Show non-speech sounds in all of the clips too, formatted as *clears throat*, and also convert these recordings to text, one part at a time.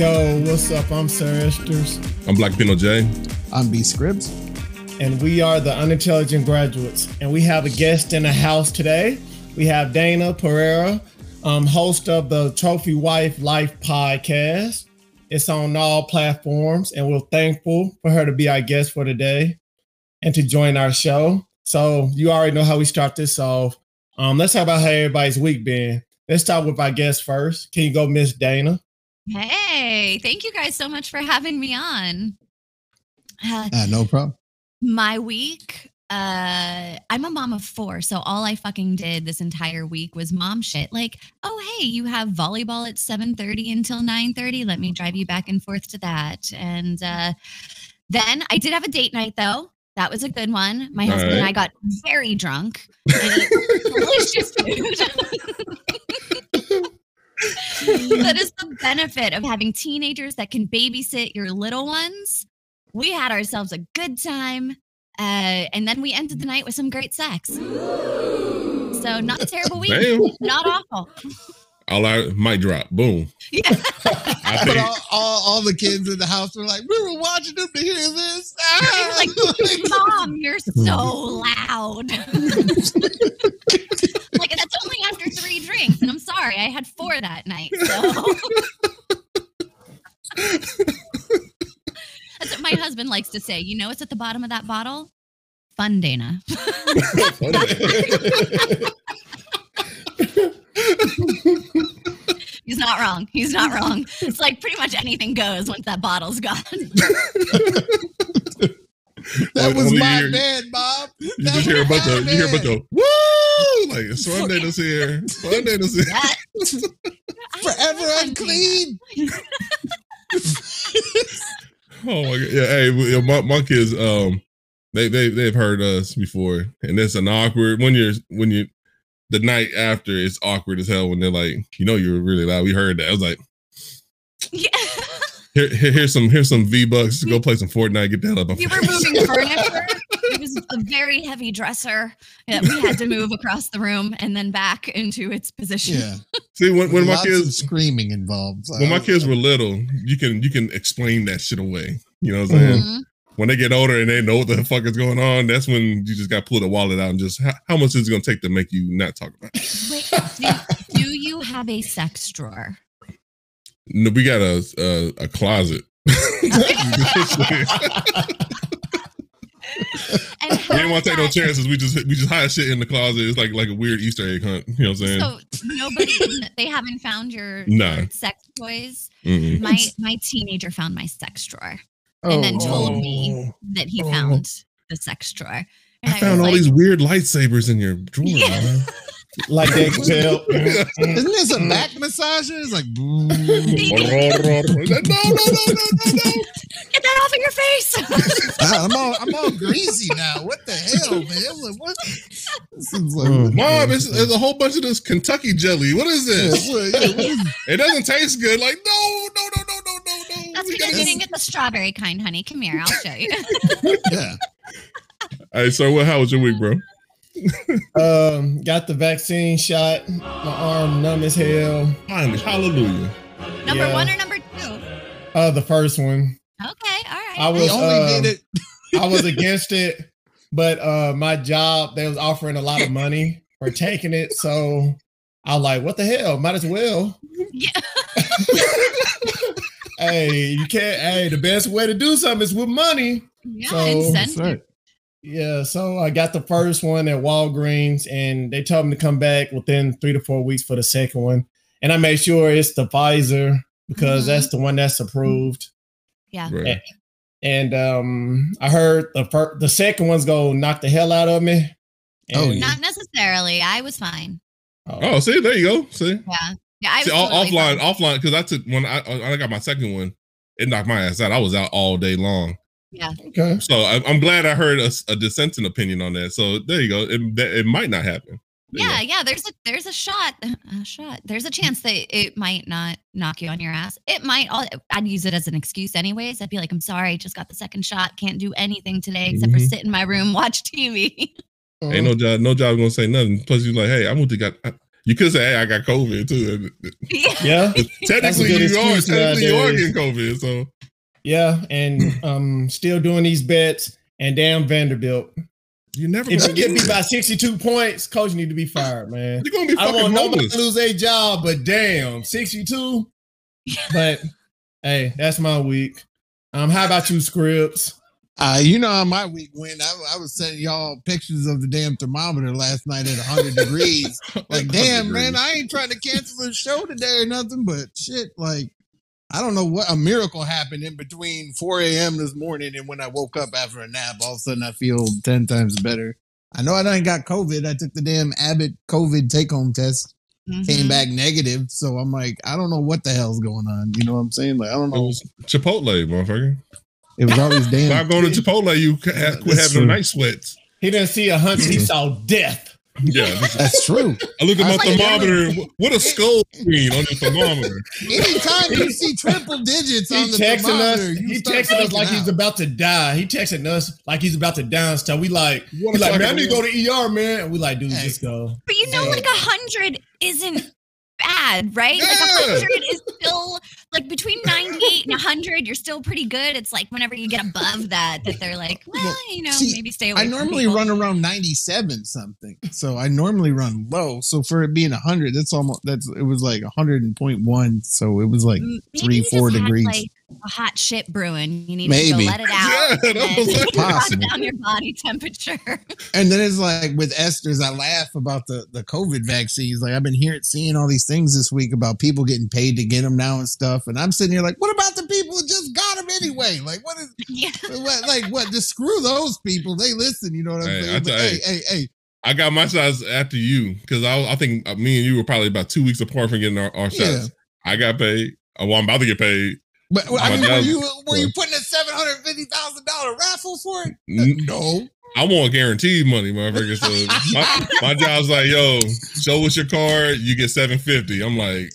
Yo, what's up? I'm Sir Esters, I'm Blackipino J. I'm B Scribbs. and we are the Unintelligent Graduates. And we have a guest in the house today. We have Dayna Pereira, um, host of the Trophy Wife Life podcast. It's on all platforms, and we're thankful for her to be our guest for today and to join our show. So you already know how we start this off. Um, let's talk about how everybody's week been. Let's start with our guest first. Can you go, Miss Dayna? Hey, thank you guys so much for having me on. Uh, Ah, no problem. my week, uh, I'm a mom of four, so all I fucking did this entire week was mom shit. Like, oh hey, you have volleyball at 7:30 until 9:30. Let me drive you back and forth to that. And uh, then I did have a date night though. That was a good one. My All husband and. I got very drunk. *laughs* delicious food. *laughs* *laughs* that is the benefit of having teenagers that can babysit your little ones. We had ourselves a good time. Uh, and then we ended the night with some great sex. So, not a *laughs* terrible week, Damn. not awful. All I might drop. Boom. Yeah. *laughs* I But all, all, all the kids in the house were like, we were watching them to hear this. Ah! like, Mom, you're so loud. Like, that's only after three drinks. And I'm sorry, I had four that night. So. That's what my husband likes to say. You know what's at the bottom of that bottle? Fun, Dayna. *laughs* He's not wrong. He's not wrong. It's like pretty much anything goes once that bottle's gone. *laughs* *laughs* that was my you- man, Bob. You That just hear a was bunch my of you hear a bunch of woo like Sunday this here. *laughs* Sunday this here. *laughs* Forever unclean. Oh my god. Yeah, hey, we- yeah, my, my kids, um, they they they've heard us before, and it's an awkward when you're when you the night after it's awkward as hell when they're like, you know, you were really loud. We heard that. I was like, Yeah. Here, here here's some here's some V bucks. Go play some Fortnite. Get the hell up. We were moving *laughs* furniture. It was a very heavy dresser that we had to move across the room and then back into its position. Yeah. See, when, when my kids screaming involved. So when my kids like, were little, you can you can explain that shit away. You know what I'm saying? Mhm. When they get older and they know what the fuck is going on, that's when you just got to pull the wallet out and just how, how much is it going to take to make you not talk about? It? Wait, do, do you have a sex drawer? No, we got a a, a closet. *laughs* *laughs* We didn't want to take no chances. We just we just hide shit in the closet. It's like like a weird Easter egg hunt. You know what I'm saying? that- So nobody, *laughs* they haven't found your, Nah. sex toys. Mm-mm. My my teenager found my sex drawer and then oh, told oh. me that he Oh. found the sex drawer. And I found all like, these weird lightsabers in your drawer. Yeah. Man. like they can tell. Isn't this a back massager? It's like, no, no, no, no, no, no. Get that off of your face. *laughs* "Ah, I'm all I'm all greasy now. What the hell, man? Like, what? Like, Mm. Mom, it's, there's a whole bunch of this Kentucky jelly. What is yeah, this? what- yeah, what is- It doesn't taste good. Like, no, no, no, no, no, no, no. That's We because gotta- you didn't get the strawberry kind, honey. Come here, I'll show you. yeah. Hey, so what? How was your week, bro? Um, got the vaccine shot. My arm numb as hell. Finally, hallelujah. number Yeah. one or number two? Uh, the first one. Okay, all right. I was only um, it. I was against it, but uh, my job they was offering a lot of money for taking it, so I was like, "What the hell? Might as well." Yeah. *laughs* hey, you can't. Hey, the best way to do something is with money. yeah, So- incentive. Yeah, so I got the first one at Walgreens, and they told me to come back within three to four weeks for the second one. And I made sure it's the Pfizer because Mhm. that's the one that's approved. Yeah. Right. And um, I heard the fir- the second one's gonna knock the hell out of me. Oh, yeah. Not necessarily. I was fine. Oh, see, there you go. See, Yeah. Yeah. I was see all, totally offline, fine. offline, because I took when I I got my second one, it knocked my ass out. I was out all day long. Yeah. Okay. So I, I'm glad I heard a, a dissenting opinion on that. So there you go. It, that- it might not happen. There Yeah, yeah. There's a there's a shot, *laughs* a shot. There's a chance that it might not knock you on your ass. It might. I'll, I'd use it as an excuse, anyways. I'd be like, I'm sorry, just got the second shot. Can't do anything today except for Mhm. sit in my room, *laughs* watch TV. go. Ain't no job. No job gonna say nothing. Plus, you're like, hey, I went to got. I- You could say, "Hey, I got COVID too." *laughs* Yeah. Yeah, technically, good you are technically you are getting COVID. So yeah, and um, still doing these bets. And damn Vanderbilt, you never. if you get me by sixty-two points, coach need to be fired, man. you're gonna be I don't fucking want nobody to lose a job, but damn, 62. But hey, that's my week. Um, how about you, Scribbs? Uh, you know how my week went. I, I was sending y'all pictures of the damn thermometer last night at 100 degrees. *laughs* Like, damn, man, I ain't trying to cancel the show today or nothing, but shit, like, I don't know what a miracle happened in between 4 a.m. this morning and when I woke up after a nap. All of a sudden, I feel 10 times better. I know I done got COVID. I took the damn Abbott COVID take home test, Mhm. came back negative. So I'm like, I don't know what the hell's going on. You know what I'm saying? Like, I don't It know. was Chipotle, motherfucker. It was always *laughs* damn. Stop going to Chipotle. You ca- ha- quit having true. night sweats. He didn't see a hundred, he saw death. Yeah, this- That's true. I look at my I was like, thermometer. What a skull screen on the thermometer. Anytime you see triple digits He on the texting us. thermometer, you He start texting us freaking like he's about to die. He texting us like he's about to die and stuff. We like, we like, man, I need to go to ER, man. And we like, dude, Hey. just go. But you know, Hey. like a hundred isn't bad, right? Like a hundred is still like between *laughs* ninety-eight and hundred, you're still pretty good. It's like whenever you get above that, that they're like, well, you know, See, maybe stay away. I normally people. run around 97 something. So I normally run low. So for it being 100, that's almost that's it was like 100.1. So it was like maybe three four degrees. like, a hot shit brewing. You need to go let it out. Yeah, and that then was *laughs* like- drop Possible. down your body temperature. *laughs* and then it's like with Esther's, I laugh about the the COVID vaccines. Like I've been hearing seeing all these things this week about people getting paid to get them now and stuff. And I'm sitting here like, what about the people who just got them anyway? Like what is *laughs* yeah. what, like what? Just screw those people. They listen. You know what I'm Hey, saying? But tell- hey, hey, hey, I got my shots after you because I, I think uh, me and you were probably about two weeks apart from getting our, our shots. Yeah. I got paid. Oh, well, I'm about to get paid. But I My mean, were you were you putting a seven hundred fifty thousand dollar raffle for it? No. I want guaranteed money, motherfucker. So my, my *laughs* job's like, yo, show us your card, you get 750. I'm like,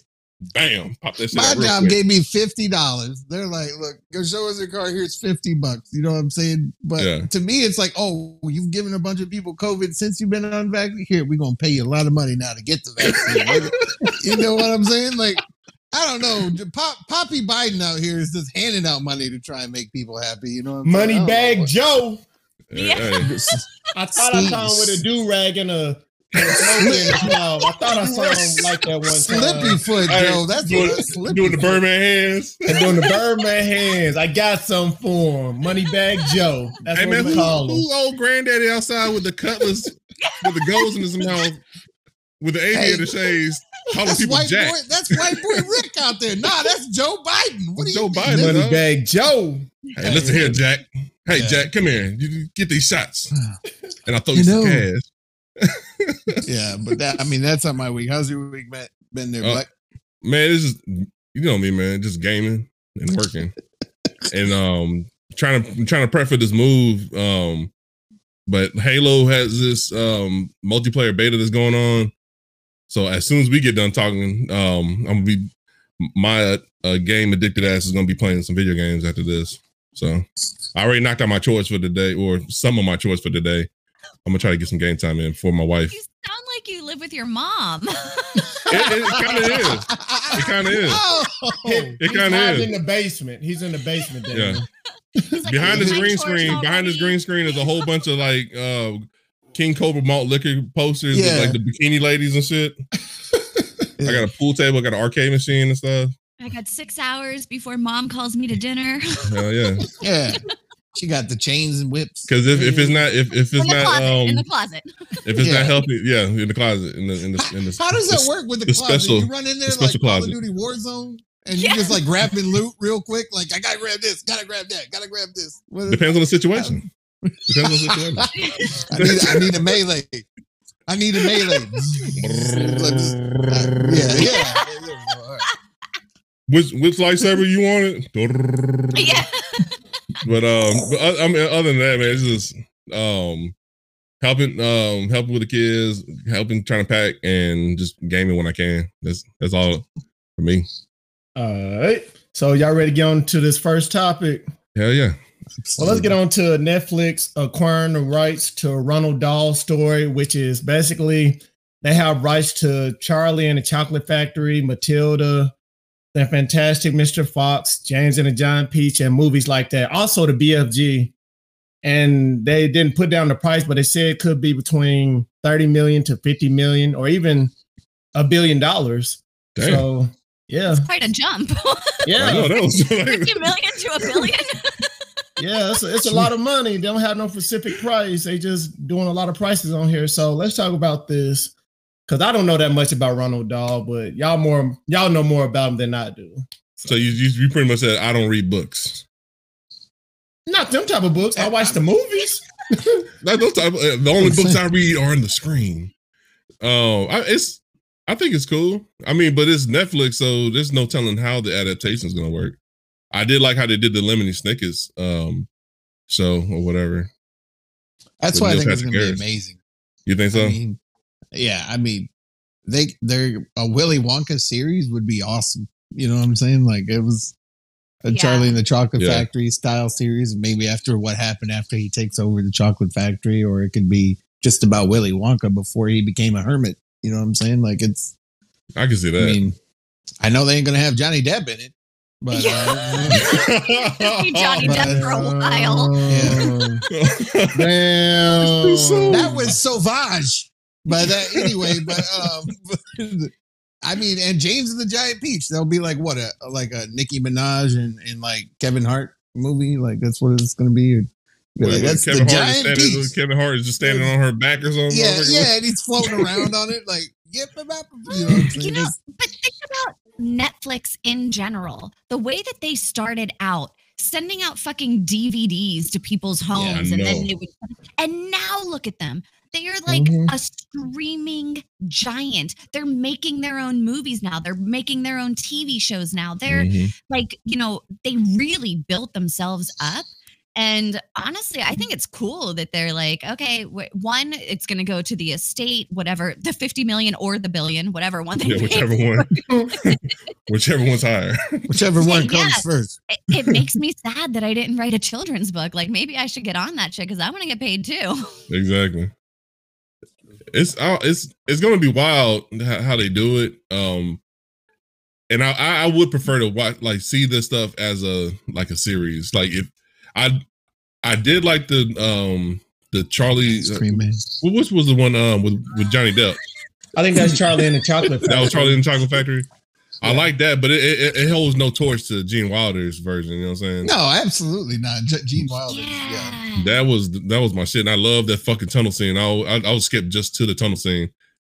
bam, pop that shit My job quick. gave me fifty dollars. They're like, look, go show us your car. Here's fifty bucks. You know what I'm saying? But Yeah. to me, it's like, oh, you've given a bunch of people COVID since you've been on vaccine. Here, we're gonna pay you a lot of money now to get the vaccine. *laughs* you know what I'm saying? Like, I don't know. Pop, Poppy Biden out here is just handing out money to try and make people happy. You know what I'm Money saying? I don't bag. Joe. Yeah. *laughs* I thought I saw him with a do rag and a, and a smoke in his mouth. I thought I saw him like that one time. Slippy foot, Hey, Joe. That's doing, what slippy doing the foot. Birdman hands. And doing the Birdman hands. I got some for him. Money bag Joe. That's Hey what man, we who, call him. who old granddaddy outside with the cutlass with the goals in his mouth with the aviator shades calling That's people white Jack? boy. That's white boy Rick out there. Nah, that's Joe Biden. What do you Joe? Biden, That's- man. Money bag Joe. Hey, listen here, Jack. Hey, Yeah. Jack, come here. You you get these shots, *sighs* and I'll throw you, You some know- cash. Yeah, but that I mean that's not my week. How's your week been, been there, Uh, Man, it's just you know me, man. Just gaming and working, and um, trying to trying to prep for this move. Um, but Halo has this um multiplayer beta that's going on. So as soon as we get done talking, um, I'm gonna be my uh, game addicted ass is gonna be playing some video games after this. So I already knocked out my chores for the day, or some of my chores for the day. I'm gonna try to get some game time in for my wife. You sound like you live with your mom. *laughs* It, it kind of is. It kinda is. Oh, It kinda hiding is. in the basement. He's in the basement. Yeah. Daniel. He's like, behind this green chores screen, behind this green screen is a whole bunch of like uh King Cobra malt liquor posters Yeah. with like the bikini ladies and shit. I got a *laughs* pool table, I got an arcade machine and stuff. I got six hours before mom calls me to dinner. Hell yeah. yeah. She got the chains and whips. Because if, if it's not if, if in it's the not closet. um in the closet. if it's Yeah. not healthy, yeah, in the closet. In the in the in the How does that the- work with the, the closet? special- you run in there the like special Call of. Duty Warzone and Yeah. you just like grabbing loot *laughs* real quick. Like I gotta grab this, gotta grab that, gotta grab this. What is- Depends on the situation. Depends on the situation. I need I need a melee. I need a melee. *laughs* yeah, yeah. All right. Which which lightsaber you wanted? yeah. But um, but o- I mean, other than that, man, it's just um, helping um, helping with the kids, helping trying to pack, and just gaming when I can. That's that's all for me. All right. So y'all ready to get on to this first topic? Hell yeah. Well, let's get on to Netflix acquiring the rights to a Roald Dahl story, which is basically They have rights to Charlie and the Chocolate Factory, Matilda, The Fantastic Mr. Fox, James and the Giant Peach, and movies like that. Also, the BFG. And they didn't put down the price, but they said it could be between 30 million to 50 million or even a billion dollars. Damn. So, yeah. Quite a jump. *laughs* Yeah. know that was 50 million to a billion. *laughs* Yeah, it's a, it's a lot of money. They don't have no specific price. They just doing a lot of prices on here. So let's talk about this because I don't know that much about Roald Dahl, but y'all more y'all know more about him than I do. so you, you you pretty much said I don't read books. Not them type of books. I watch the movies. *laughs* Not those type. uh, the only books I read are on the screen. Um, I, it's I think it's cool. I mean, but it's Netflix, so there's no telling how the adaptation is gonna work. I did like how they did the Lemony Snickets um show or whatever. That's With why I Neil think it's gonna be amazing. You think so? I mean, yeah, I mean, they they're a Willy Wonka series would be awesome. You know what I'm saying? Like it was a Yeah. Charlie and the Chocolate Yeah. Factory style series. Maybe after what happened after he takes over the chocolate factory, or it could be just about Willy Wonka before he became a hermit. You know what I'm saying? Like it's. I can see that. I mean, I know they ain't gonna have Johnny Depp in it, but uh, *laughs* Johnny But, Depp for a while. *laughs* Damn. Damn. So- that was Sauvage. But uh, *laughs* anyway, but um, *laughs* I mean, and James and the Giant Peach, they'll be like what a like a Nicki Minaj and, and like Kevin Hart movie. Like that's what it's gonna be. Be like, that's Kevin the Hart is Giant standing, Peach. Kevin Hart is just standing on her back or something. Yeah, motherfucker? yeah, and he's floating around on it like yep, you know. You know, but think about Netflix in general. The way that they started out, sending out fucking DVDs to people's homes, and know. then they would, and now look at them. They are like Mhm. a streaming giant. They're making their own movies now. They're making their own TV shows now. They're Mhm. like, you know, they really built themselves up. And honestly, I think it's cool that they're like, okay, w- one, it's going to go to the estate, whatever, the 50 million or the billion, whatever one they Yeah, whichever one, *laughs* *laughs* whichever one's higher. whichever one Yeah. comes first. It, it makes me sad that I didn't write a children's book. Like maybe I should get on that shit because I want to get paid too. Exactly. It's uh, it's it's gonna be wild how, how they do it. Um, and I I I would prefer to watch like see this stuff as a like a series. Like if I I did like the um the Charlie. Ice cream which was the one um with with Johnny Depp? I think that's Charlie and the Chocolate Factory. That was Charlie in the Chocolate Factory. I Yeah. like that, but it, it it holds no torch to Gene Wilder's version. You know what I'm saying? No, absolutely not. G- Gene Wilder. Yeah. Yeah. That was that was my shit, and I love that fucking tunnel scene. I'll I, I'll skip just to the tunnel scene,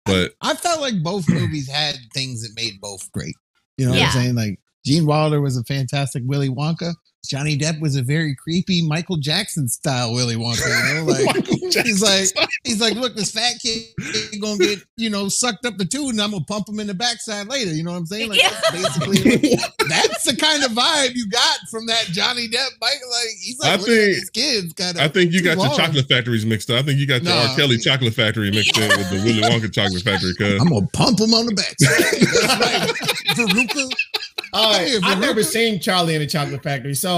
but I felt like both *clears throat* movies had things that made both great. You know what Yeah. I'm saying? Like Gene Wilder was a fantastic Willy Wonka. Johnny Depp was a very creepy Michael Jackson style Willy Wonka. You know, like *laughs* he's like he's like, look, this fat kid ain't gonna get you know sucked up the tube, and I'm gonna pump him in the backside later. You know what I'm saying? Like Yeah. that's basically *laughs* that's the kind of vibe you got from that Johnny Depp. Michael, like he's like, I think- these kids kind of. I think you too got your chocolate factories mixed up. I think you got your Nah. R. Kelly chocolate factory mixed in with the *laughs* Willy Wonka chocolate factory. Cause I'm gonna pump him on the backside. That's right. Veruca. Oh, All right, Here, I've never seen Charlie in the Chocolate Factory. So,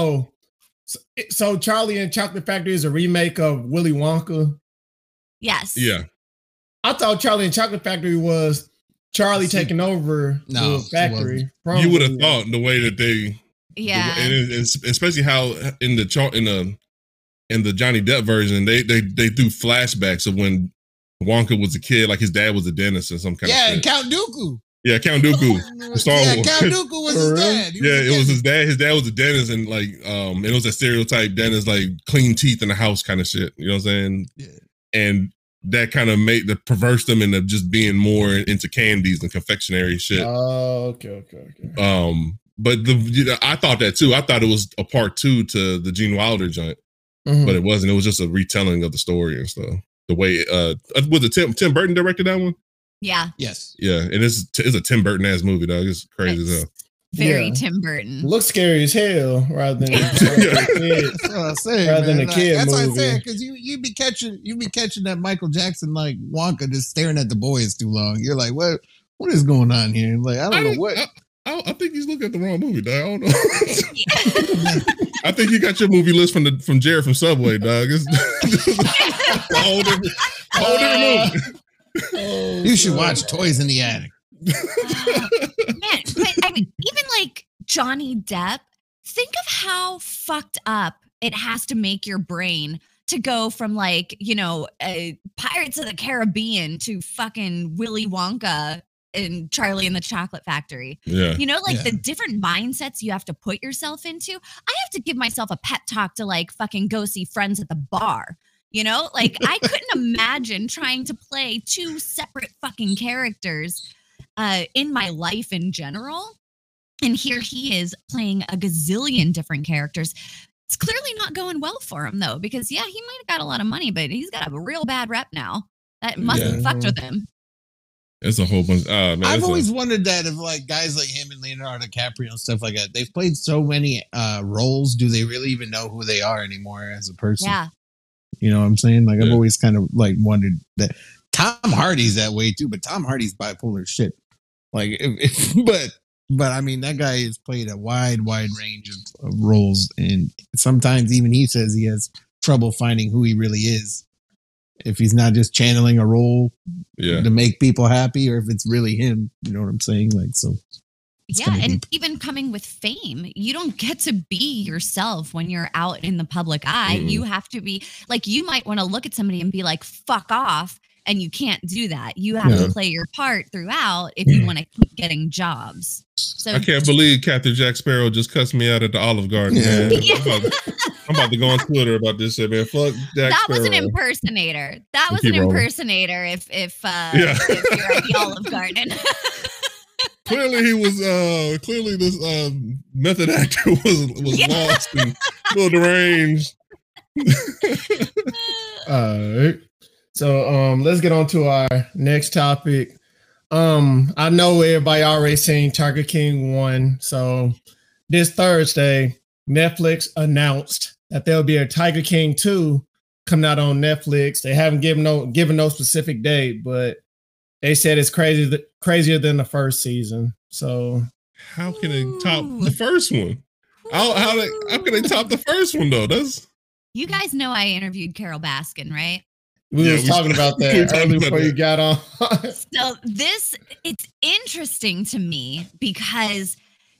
so Charlie and Chocolate Factory is a remake of Willy Wonka. Yes. yeah, I thought Charlie and Chocolate Factory was Charlie See- taking over No, the factory. from you would have thought the way that they, Yeah. and it- it's- especially how in the char- in the in the Johnny Depp version, they they they do flashbacks of when Wonka was a kid, like his dad was a dentist or some kind Yeah, of and. Count Dooku. Yeah, Count Dooku. *laughs* Star yeah, Wars. Count Dooku was *laughs* his dad. He Yeah, a it was his dad. His dad was a dentist, and like, um, it was a stereotype dentist, like clean teeth in the house kind of shit. You know what I'm saying? Yeah. And that kind of made the perverse them into just being more into candies and confectionery shit. Oh, okay, okay, okay. Um, but the you know, I thought that too. I thought it was a part two to the Gene Wilder joint, Mhm. but it wasn't. It was just a retelling of the story and stuff. The way uh was it Tim Tim Burton directed that one? Yeah. Yes. Yeah, and it's it's a Tim Burton ass movie, dog. It's crazy as hell. Very Yeah. Tim Burton. looks scary as hell rather than *laughs* *laughs* Yeah. kid. That's what I'm saying. Rather than man. a kid That's what I'm saying. Because you you be catching you be catching that Michael Jackson like Wonka just staring at the boys too long. You're like, what what is going on here? Like, I don't know what. I, I, I think he's looking at the wrong movie, dog. I don't know. *laughs* I think you got your movie list from the from Jared from Subway, dog. It's a whole different, a whole different uh, movie. Oh, You should watch Toys in the Attic. *laughs* Man, but I mean, even like Johnny Depp, think of how fucked up it has to make your brain to go from like, you know, uh, Pirates of the Caribbean to fucking Willy Wonka and Charlie and the Chocolate Factory. yeah. You know, like Yeah. the different mindsets you have to put yourself into. I have to give myself a pep talk to like fucking go see friends at the bar. You know, like I couldn't imagine trying to play two separate fucking characters uh, in my life in general. And here he is playing a gazillion different characters. It's clearly not going well for him though, because yeah, he might have got a lot of money, but he's got a real bad rep now. That must have Yeah. fucked with him. It's a whole bunch. Uh, man, I've it's a- always wondered that if like guys like him and Leonardo DiCaprio and stuff like that, they've played so many uh roles. Do they really even know who they are anymore as a person? Yeah. You know what I'm saying? Like I've always kind of like wondered that Tom Hardy's that way too, but Tom Hardy's bipolar shit. Like, if, if, *laughs* but but I mean that guy has played a wide wide range of, of roles, and sometimes even he says he has trouble finding who he really is. If he's not just channeling a role yeah. to make people happy, or if it's really him, you know what I'm saying? Like so. It's yeah, and deep. even coming with fame, you don't get to be yourself when you're out in the public eye. Mm-mm. You have to be like you might want to look at somebody and be like, "Fuck off," and you can't do that. You have Yeah. to play your part throughout if you want to keep getting jobs. So I can't believe Captain Jack Sparrow just cussed me out at the Olive Garden. Yeah. Man. *laughs* Yeah. I'm, about, I'm about to go on Twitter about this shit, man. Fuck Jack that was an impersonator. That was an rolling. impersonator. If if uh, Yeah. if you're at the Olive Garden. *laughs* clearly, he was. uh Clearly, this uh, method actor *laughs* was was Yeah. lost and a little deranged. *laughs* All right. So um let's get on to our next topic. Um I know everybody already seen Tiger King 1. So this Thursday, Netflix announced that there'll be a Tiger King 2 coming out on Netflix. They haven't given no given no specific date, but they said it's crazy th- crazier than the first season. So How can they top the first one? How how, they, how can they top the first one though? That's You guys know I interviewed Carole Baskin, right? we Yeah, was we- talking *laughs* about that talking early about before you got on. *laughs* So this it's interesting to me because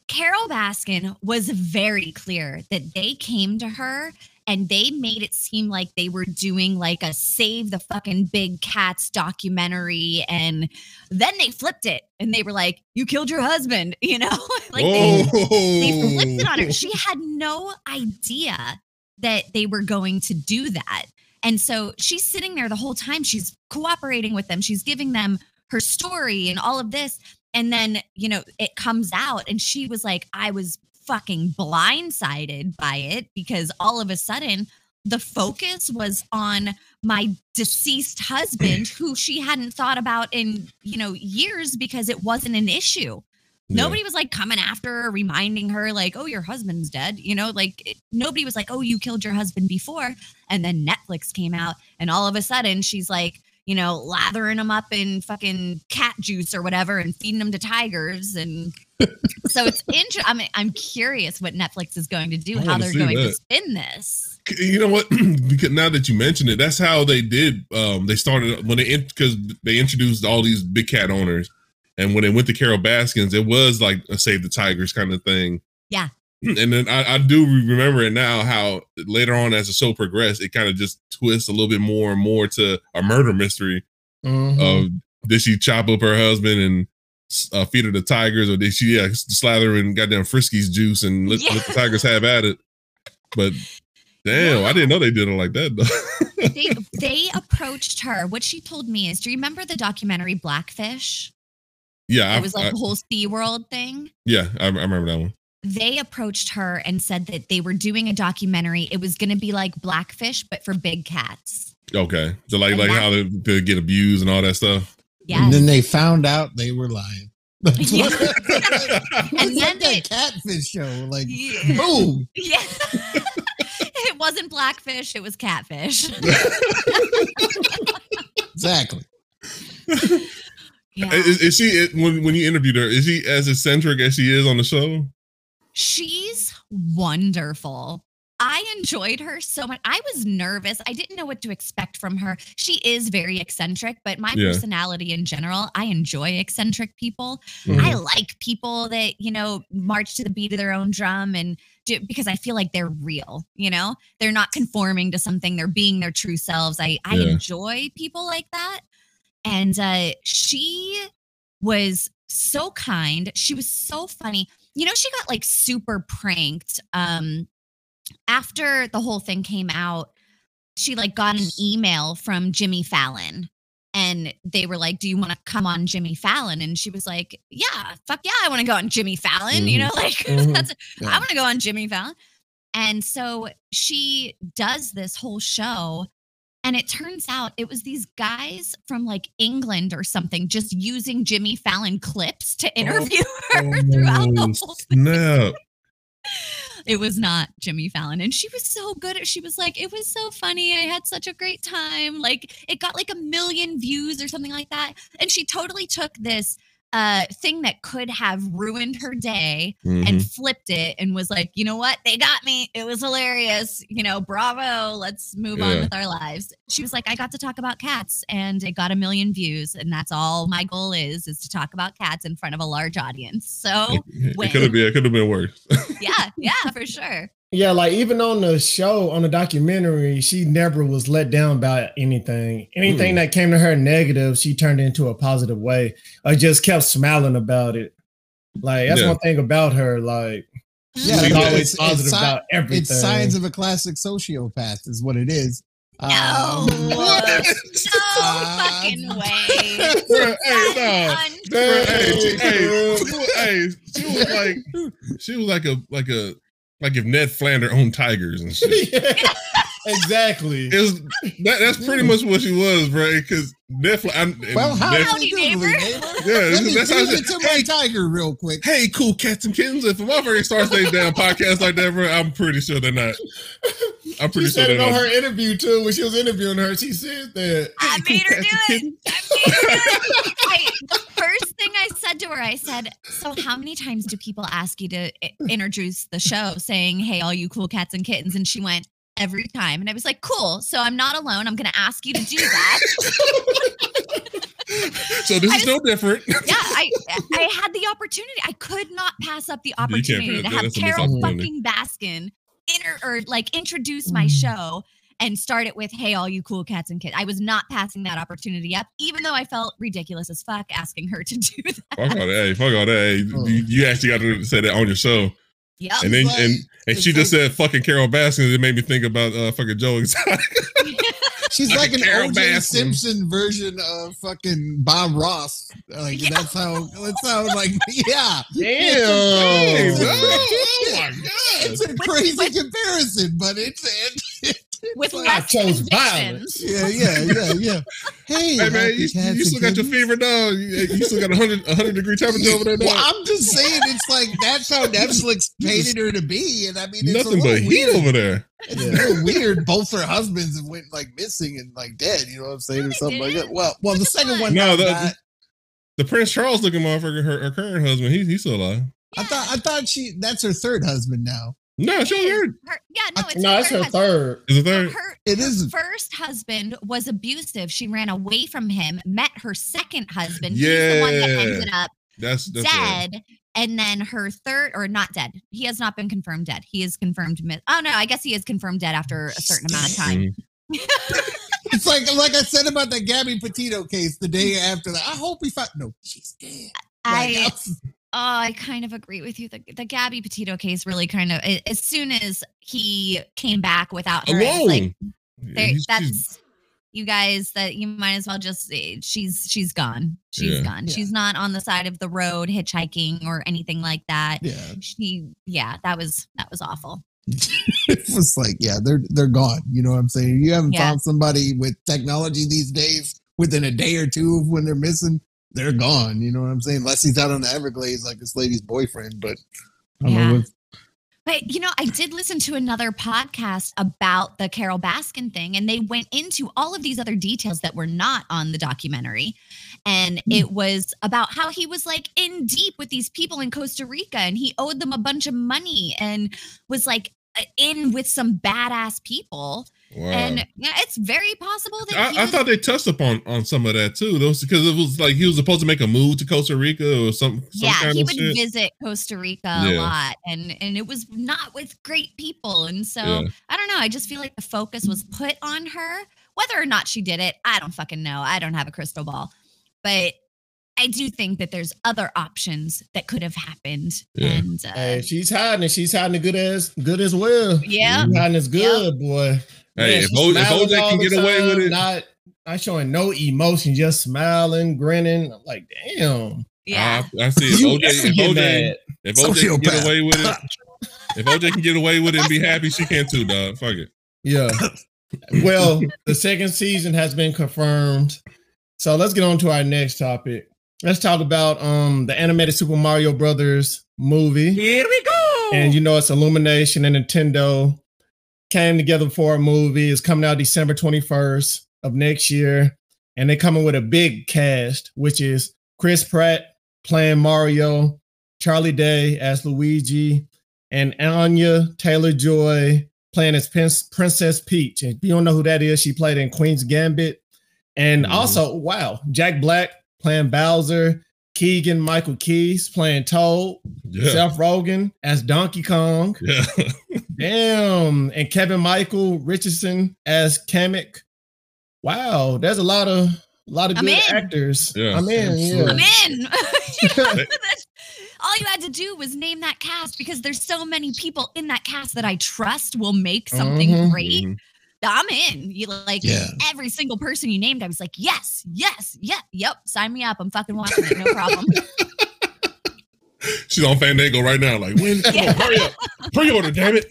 Carole Baskin was very clear that they came to her and they made it seem like they were doing like a save the fucking big cats documentary and then they flipped it and they were like you killed your husband *laughs* you know *laughs* like they, they flipped it on her. She had no idea that they were going to do that. And so she's sitting there the whole time. She's cooperating with them. She's giving them her story and all of this. And then, you know, it comes out and she was like, I was fucking blindsided by it because all of a sudden the focus was on my deceased husband who she hadn't thought about in, you know, years because it wasn't an issue. Nobody was like coming after her, reminding her, like, oh, your husband's dead. You know, like it- nobody was like, oh, you killed your husband before. And then Netflix came out, and all of a sudden she's like, you know, lathering them up in fucking cat juice or whatever and feeding them to tigers. And so it's interesting. I'm, I'm curious what Netflix is going to do, how they're see going to that. spin this. you know what *clears throat* because now that you mention it that's how they did um they started when they because they introduced all these big cat owners and when they went to carole baskins it was like a save the tigers kind of thing Yeah. *clears throat* and then i, I do remember it now how later on as the show progressed it kind of just twists a little bit more and more to a murder mystery Mhm. of did she chop up her husband and uh, feed her the tigers or did she yeah, slather in goddamn Friskies juice and let, Yeah. let the tigers have at it but damn i didn't know they did it like that though *laughs* They, they approached her. What she told me is, do you remember the documentary Blackfish? yeah I, It was like I- the whole SeaWorld thing. yeah I, I remember that one they approached her and said that they were doing a documentary. It was going to be like Blackfish, but for big cats. okay so like And like that- how they, they get abused and all that stuff Yes. And then they found out they were lying. *laughs* Yeah. *laughs* And then like they- that catfish show. Like, Yeah. boom. yeah. *laughs* it wasn't Blackfish, it was Catfish. Exactly. Yeah. is, is she when when you interviewed her is she as eccentric as she is on the show She's wonderful. I enjoyed her so much. I was nervous. I didn't know what to expect from her. She is very eccentric, but my Yeah. personality in general, I enjoy eccentric people. Mhm. I like people that, you know, march to the beat of their own drum and do because I feel like they're real, you know? They're not conforming to something, they're being their true selves. I I Yeah. enjoy people like that. And uh she was so kind. She was so funny. You know, she got like super pranked um after the whole thing came out. She like got an email from Jimmy Fallon and they were like, "Do you want to come on Jimmy Fallon?" And she was like, "Yeah, fuck yeah, I want to go on Jimmy Fallon." You Mhm. know, *laughs* like Mhm. that's Yeah. I want to go on Jimmy Fallon. And so she does this whole show and it turns out it was these guys from like England or something just using Jimmy Fallon clips to interview *laughs* her throughout the Oh, whole thing. snap. *laughs* It was not Jimmy Fallon. And she was so good. She was like, it was so funny. I had such a great time. Like it got like a million views or something like that. And she totally took this uh thing that could have ruined her day Mhm. and flipped it and was like, you know what? They got me. It was hilarious. You know, bravo. Let's move on with our lives. She was like, I got to talk about cats and it got a million views. And that's all my goal is, is to talk about cats in front of a large audience. So it, when- could have been. It could have been worse. yeah, *laughs* yeah, for sure. Yeah, like even on the show, on the documentary, she never was let down by anything. Anything Mm. that came to her negative, she turned into a positive way. I just kept smiling about it. Like that's Yeah. one thing about her. Like Yeah, she's it's- always it's- it's positive si- about everything. It's signs of a classic sociopath, is what it is. No, Um, no *laughs* Uh, fucking way. Bruh, *laughs* hey, no. Untrue. Hey, she, hey, hey, she was like, *laughs* she was like a like a like if Ned Flander owned tigers and shit. *laughs* Yeah, exactly. It was that, that's pretty much what she was, bro. Because Ned, Fla- I'm- and well, how Ned- are Howdy, neighbor? neighbor. Yeah, Let me that's how feed I it to hey, my tiger real quick. hey, cool cats and kittens. If a motherfucker starts their damn podcast like that, bro, I'm pretty sure they're not. *laughs* I'm She pretty sure said they're it on her interview too. When she was interviewing her, she said that. I *laughs* made her do it. I made her do it. *laughs* I, the first thing I said to her, I said, "So, how many times do people ask you to eh, introduce the show, saying, "Hey, all you cool cats and kittens"?" And she went, "Every time." And I was like, "Cool. So I'm not alone. I'm going to ask you to do that." *laughs* So this I is no different. yeah, I I had the opportunity. I could not pass up the opportunity to have that's a missed Carole fucking Baskin inter or like introduce my Mm. show and start it with "Hey, all you cool cats and kids." I was not passing that opportunity up, even though I felt ridiculous as fuck asking her *laughs* to do that. fuck all that. Hey, fuck all that. Oh. you, you actually got to say that on your show. yeah And then like- and and she just said fucking Carole Baskin. It made me think about uh fucking Joe Exotic. *laughs* She's like an Carole OJ Baskin. Simpson version of fucking Bob Ross. Like Yeah. that's how that's how like *laughs* yeah. Hey, Damn. bro. Oh, oh *laughs* my god. It's a crazy comparison, but it's it, *laughs* with like- less I chose violence. yeah, yeah, yeah, yeah. *laughs* Hey, Hey man, you, you still got your fever dog. You, you still got a hundred a hundred degree temperature over there, dog. Well, I'm just saying, it's like that's how Netflix *laughs* painted her to be, and I mean, it's Nothing a but little heat over there. It's a little weird. Both her husbands went like missing and like dead. You know what I'm saying, or something like that. Well, well, the second one? one. No, the- got- The Prince Charles looking motherfucker, her, her current husband, he, he's still alive. I thought I thought she that's her third husband now. No, she It was is. Her- yeah, no, it's No, it's her husband. third. Is it third? Her, It her is- first husband was abusive. She ran away from him, met her second husband. He's the one that Yeah. ended up That's that's right. dead. And then her third, or not dead. He has not been confirmed dead. He is confirmed. Mi- oh no, I guess he is confirmed dead after a certain amount of time. Mm. *laughs* It's like like I said about that Gabby Petito case the day after that. I hope he found no, she's dead. Like, I was- oh, I kind of agree with you. The, the Gabby Petito case really kind of as soon as he came back without her, Alone. like Yeah, there, that's you guys that you might as well just eh, she's she's gone. She's Yeah. gone. Yeah. She's not on the side of the road hitchhiking or anything like that. yeah, She yeah, that was that was awful. *laughs* it was like yeah, they're they're gone. You know what I'm saying? You haven't Yeah. found somebody with technology these days within a day or two of when they're missing. They're gone. You know what I'm saying? Unless he's out on the Everglades like this lady's boyfriend, but I don't Yeah. know. But you know, I did listen to another podcast about the Carole Baskin thing, and they went into all of these other details that were not on the documentary. And Hmm. it was about how he was like in deep with these people in Costa Rica and he owed them a bunch of money and was like uh, in with some badass people. Wow. And yeah, it's very possible that he I, I was- thought they touched upon on some of that too. Those because it was like he was supposed to make a move to Costa Rica or some, some yeah, kind he of would shit. visit Costa Rica Yeah. a lot, and and it was not with great people, and so Yeah. I don't know. I just feel like the focus was put on her. Whether or not she did it, I don't fucking know. I don't have a crystal ball, but I do think that there's other options that could have happened, Yeah. and uh, Hey, she's hiding it. She's hiding it good as good as well. yeah, She's hiding as good, boy. Hey, if she's O- if smiling OJ can the get away with time, it- not not showing no emotion, just smiling, grinning. I'm like, damn. yeah. I, I see. If *laughs* You OJ, if get OJ, if OJ can get Sociopath. away with it, if OJ can get away with it and be happy, she can too, dog. Fuck it. Yeah. well, the second season has been confirmed. So let's get on to our next topic. Let's talk about um the animated Super Mario Brothers movie. Here we go. And you know it's Illumination and Nintendo came together for a movie. It's coming out December 21st of next year. And they're coming with a big cast, which is Chris Pratt playing Mario, Charlie Day as Luigi, and Anya Taylor Joy playing as Prin- Princess Peach. And if you don't know who that is, she played in Queen's Gambit. And Mhm. also, wow, Jack Black playing Bowser, Keegan Michael Keys playing Toad, Yeah. Seth Rogen as Donkey Kong. Yeah. *laughs* Damn. And Kevin Michael Richardson as Kamek. Wow, there's a lot of a lot of I'm good in. actors. Yeah, I'm in. Yeah. I'm in. You know, that's- All you had to do was name that cast because there's so many people in that cast that I trust will make something Mhm. great. Mhm. I'm in. You like Yeah. every single person you named. I was like, yes, yes, yeah, yep. Sign me up. I'm fucking watching it. No problem. *laughs* *laughs* She's on Fandango right now. Like, when? Come on, hurry up. *laughs* Pre-order, damn it.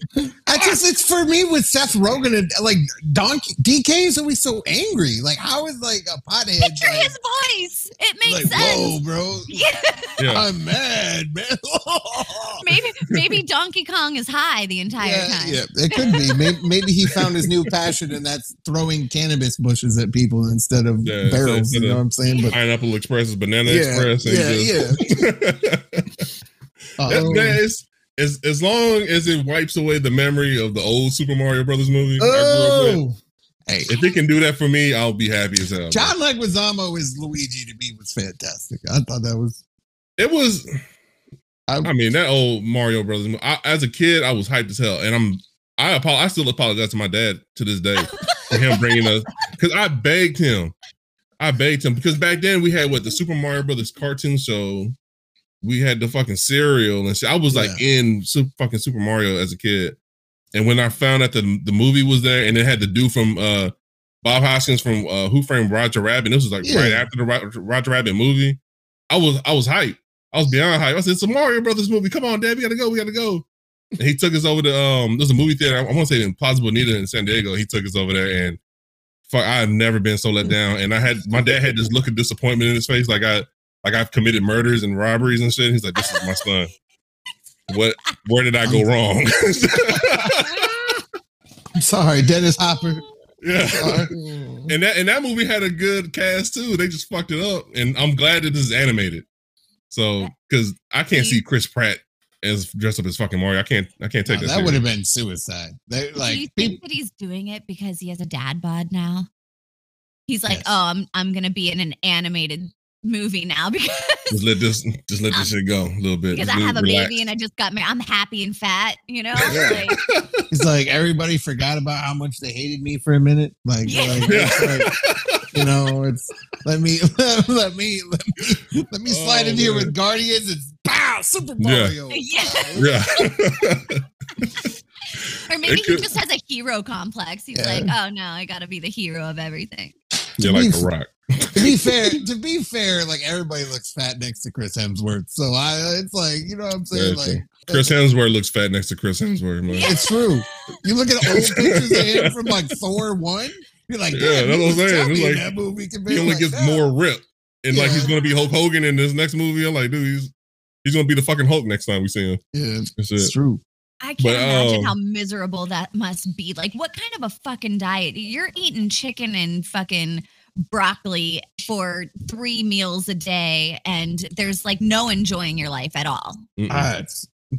I just it's for me with Seth Rogen and like Donkey DK is always so angry. Like how is like a pothead Picture like, his voice. It makes like sense. whoa, bro. *laughs* Yeah. Yeah. I'm mad, man. maybe maybe Donkey Kong is high the entire yeah, time. yeah, it could be. Maybe, maybe he found his new passion, and that's throwing cannabis bushes at people instead of Yeah, barrels. instead You know of- what I'm saying? But Pineapple Express is Banana Yeah, Express. yeah, just- That- um, that is- as, as long as it wipes away the memory of the old Super Mario Brothers movie, I grew up with, Oh, hey, if it can do that for me, I'll be happy as hell. John Leguizamo as Luigi to me was fantastic. I thought that was. It was. I- I, mean, that old Mario Brothers. I, as a kid, I was hyped as hell, and I'm. I apo- I still apologize to my dad to this day for him bringing us *laughs* because I begged him. I begged him because back then we had what the Super Mario Brothers cartoon show. We had the fucking cereal and shit. I was like in super, fucking Super Mario as a kid, and when I found out the the movie was there and it had the dude from uh Bob Hoskins from uh Who Framed Roger Rabbit. This was like right after the Roger Rabbit movie. I was I was hyped. I was beyond hyped. I said, "It's a Mario Brothers movie. Come on, Dad, we gotta go. We gotta go." And he took us over to um, there's a movie theater. I, want to say in Plaza Bonita in San Diego. He took us over there, and fuck, I've never been so let down. And I had my dad had this look of disappointment in his face, like I like I've committed murders and robberies and shit. He's like, "This is my son." What? Where did I go wrong? *laughs* I'm sorry, Dennis Hopper. yeah. Sorry. *laughs* And that and that movie had a good cast too. They just fucked it up, and I'm glad that this is animated. So, because I can't see Chris Pratt as dressed up as fucking Mario. I can't. I can't take No, that. that would have been suicide. They, Do like you peop- think that he's doing it because he has a dad bod now? He's like, Yes. oh, I'm I'm gonna be in an animated movie now *laughs* because Just let this. Just let this um, shit go a little bit. because Just I leave- have a relax. baby and I just got married. I'm happy and fat, you know. Yeah. Like, *laughs* It's like everybody forgot about how much they hated me for a minute. Like, Yeah. like, it's like, you know, it's let me *laughs* let me let me let me slide Oh, in here man. with Guardians. It's pow, Super Yeah. Mario. Yeah. Yeah. or maybe he just has a hero complex. He's Yeah. like, oh no, I gotta be the hero of everything. yeah, like the Rock. To be fair, *laughs* to be fair, like everybody looks fat next to Chris Hemsworth. So I, it's like you know what I'm saying. Very Like Chris Hemsworth looks fat next to Chris Hemsworth, man. it's true. You look at old pictures of him from like Thor one. You're like, Yeah, that's what I'm saying. It's like, that movie. can be He only to gets like, more ripped, and like he's gonna be Hulk Hogan in this next movie. I'm like, dude, he's he's gonna be the fucking Hulk next time we see him. Yeah, That's it's it. true. I can't But, imagine um, how miserable that must be. Like, what kind of a fucking diet? You're eating chicken and fucking broccoli for three meals a day, and there's like no enjoying your life at all. Uh,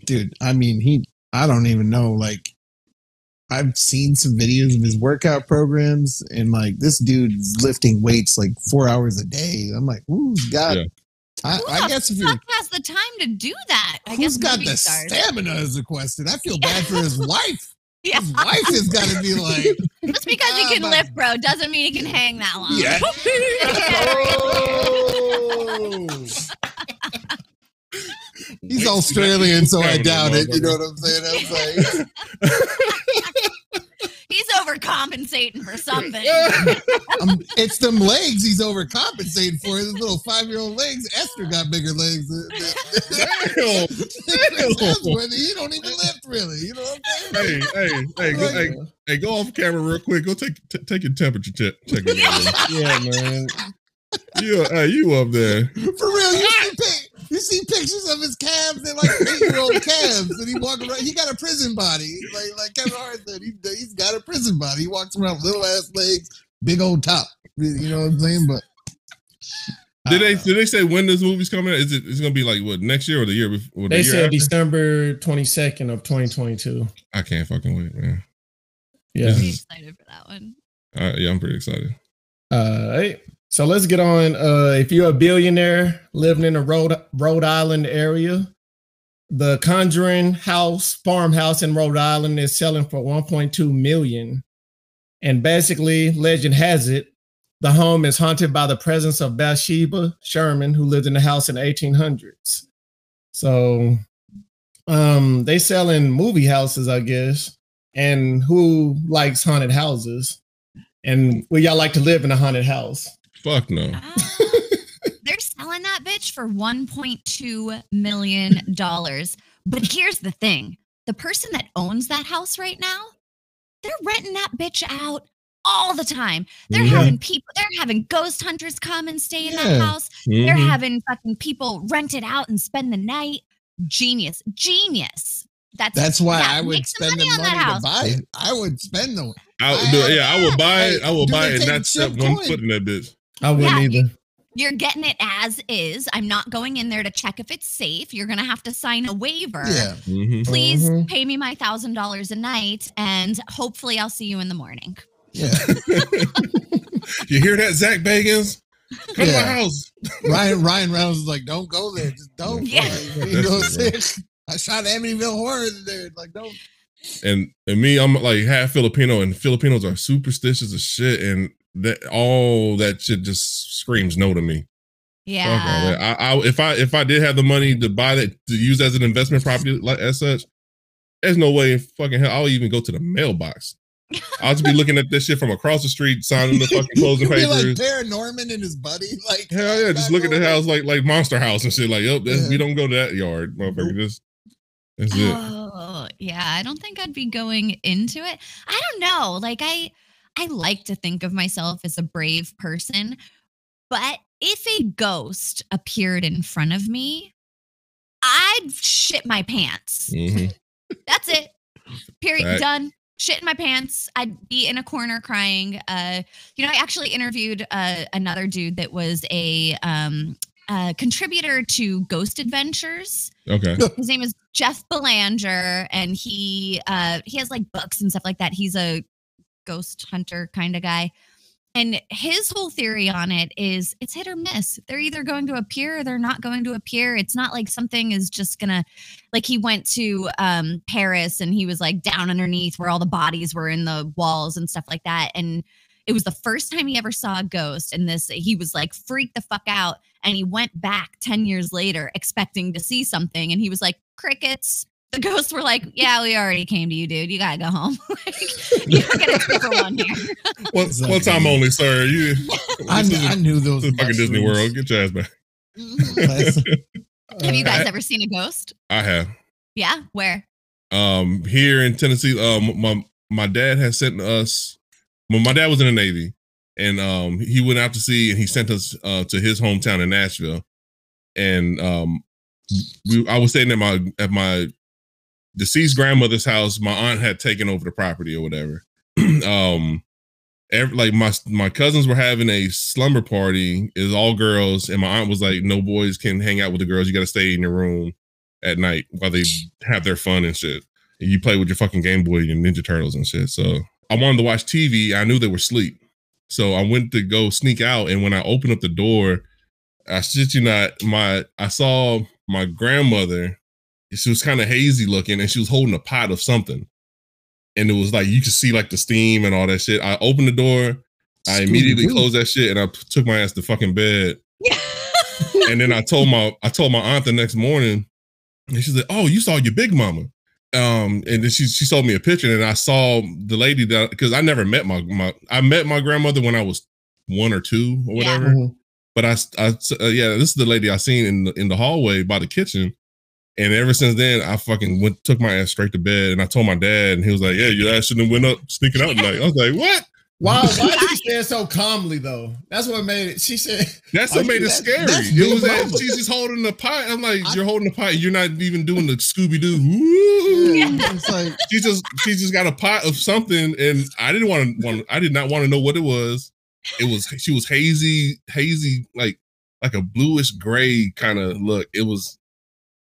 dude, I mean, he, I don't even know. Like, I've seen some videos of his workout programs, and like this dude's lifting weights like four hours a day. I'm like, who's got? Yeah. I, Who I the guess if you're fuck has the time to do that? I who's guess got the stars. stamina is the question. I feel bad for *laughs* his wife. Yeah. His wife has got to be like, *laughs* Just because he Ah, can but- lift, bro, doesn't mean he can hang that long. yeah. *laughs* He's Australian, so I doubt it. You know what I'm saying? I'm like, *laughs* He's overcompensating for something. *laughs* um, it's them legs he's overcompensating for. His little five year old legs. Esther got bigger legs. than- than- Damn. *laughs* He don't even lift really. You know what I'm saying? hey, hey, hey, go, hey, hey, go off camera real quick. Go take t- take your temperature check. check it out. *laughs* Yeah, man. you, hey, you up there? For real, you see, pic- you see pictures of his calves. They're like eight year old *laughs* calves, and he walk around. He got a prison body, like like Kevin Hart said. He, he's got a prison body. He walks around with little ass legs, big old top. You know what I'm saying? But Did they I did they say when this movie's coming out? Is it it's gonna be like what next year or the year before? The They year said after? December 22nd of 2022. I can't fucking wait, man. Yeah. *laughs* Pretty excited for that one. Uh, yeah, I'm pretty excited. Uh, hey, so let's get on. Uh, if you're a billionaire living in the Rhode Rhode Island area, the Conjuring House farmhouse in Rhode Island is selling for 1.2 million. And basically, legend has it, the home is haunted by the presence of Bathsheba Sherman, who lived in the house in the 1800s. So, um, they selling movie houses, I guess. And who likes haunted houses? And would y'all like to live in a haunted house? Fuck no. Ah, *laughs* they're selling that bitch for $1.2 million. But here's the thing the person that owns that house right now, they're renting that bitch out all the time. They're Mhm. having people, they're having ghost hunters come and stay in that Yeah. house. They're Mhm. having fucking people rent it out and spend the night. Genius. Genius. That's That's why yeah, I would make some spend the money on money that to house. buy it. I would spend the. I, would do- yeah, I will buy it. I will Do buy it and take not step one foot in that bitch. I wouldn't Yeah, either. You're getting it as is. I'm not going in there to check if it's safe. You're going to have to sign a waiver. Yeah. Mhm. Please Mhm. pay me my thousand dollars a night, and hopefully I'll see you in the morning. Yeah. *laughs* You hear that, Zach Bagans? Come to my house. Ryan Ryan Reynolds is like, don't go there. Just don't. Yeah. Like, you know what I'm *laughs* saying? I shot Amityville Horror in there. Like, don't. And and me, I'm like half Filipino, and Filipinos are superstitious as shit, and that all that shit just screams no to me. Yeah. that. I, I if I if I did have the money to buy that to use as an investment *laughs* property like as such, there's no way in fucking hell I'll even go to the mailbox. I'll just be looking at this shit from across the street, signing the fucking *laughs* closing Be like papers. Paranorman and his buddy. Like, Hell yeah, just look at the house like like Monster House and shit. Like, yep, Yeah. we don't go to that yard, motherfucker. Just that's it. Oh, yeah. I don't think I'd be going into it. I don't know. Like I I like to think of myself as a brave person, but if a ghost appeared in front of me, I'd shit my pants. Mhm. That's it. Period. Fact. Done. Shit in my pants. I'd be in a corner crying. Uh, you know, I actually interviewed uh, another dude that was a um, uh, contributor to Ghost Adventures. Okay. *laughs* His name is Jeff Belanger, and he uh, he has like books and stuff like that. He's a ghost hunter kind of guy. And his whole theory on it is it's hit or miss. They're either going to appear or they're not going to appear. It's not like something is just gonna like he went to um Paris and he was like down underneath where all the bodies were in the walls and stuff like that. And it was the first time he ever saw a ghost. And this he was like freaked the fuck out. And he went back 10 years later expecting to see something. And he was like, crickets. The ghosts were like, Yeah, we already came to you, dude. You gotta go home. *laughs* like, you're gonna stay for one year. *laughs* One, Exactly. one time only, sir. You *laughs* I, this is I knew those. this is fucking Disney. World. Get your ass back. Have you Uh, guys ever seen a ghost? I have. Yeah, where? Um, here in Tennessee, um, my my dad has sent us. Well, my dad was in the Navy, and um, he went out to sea, and he sent us uh to his hometown in Nashville, and um, we I was staying at my at my deceased grandmother's house. My aunt had taken over the property or whatever. *clears throat* um, every, like my my cousins were having a slumber party. Is all girls, and my aunt was like, "No boys can hang out with the girls. You got to stay in your room at night while they have their fun and shit." you play with your fucking Game Boy and Ninja Turtles and shit. So I wanted to watch TV. I knew they were asleep. So I went to go sneak out. And when I opened up the door, I shit you not, my I saw my grandmother. She was kind of hazy looking and she was holding a pot of something. And it was like you could see like the steam and all that shit. I opened the door, I immediately closed that shit and I took my ass to fucking bed. *laughs* and then I told my I told my aunt the next morning, and she said, "Oh, you saw your big mama." Um, and then she she showed me a picture, and I saw the lady that because I never met my my I met my grandmother when I was one or two or whatever. Mhm. But I, I uh, yeah, this is the lady I seen in the in the hallway by the kitchen. And ever since then, I fucking went took my ass straight to bed, and I told my dad, and he was like, "Yeah, your ass shouldn't have went up sneaking out tonight." I was like, "What?" Why? Why *laughs* did she say it so calmly though? That's what made it. She said, That's Oh, what made it that- scary. that's It was that Mama. she's just holding the pot. I'm like, I- you're holding the pot. You're not even doing the Scooby Doo. Yeah, It's like She just she just got a pot of something, and I didn't want to want. I did not want to know what it was. It was she was hazy, hazy, like like a bluish gray kind of look. It was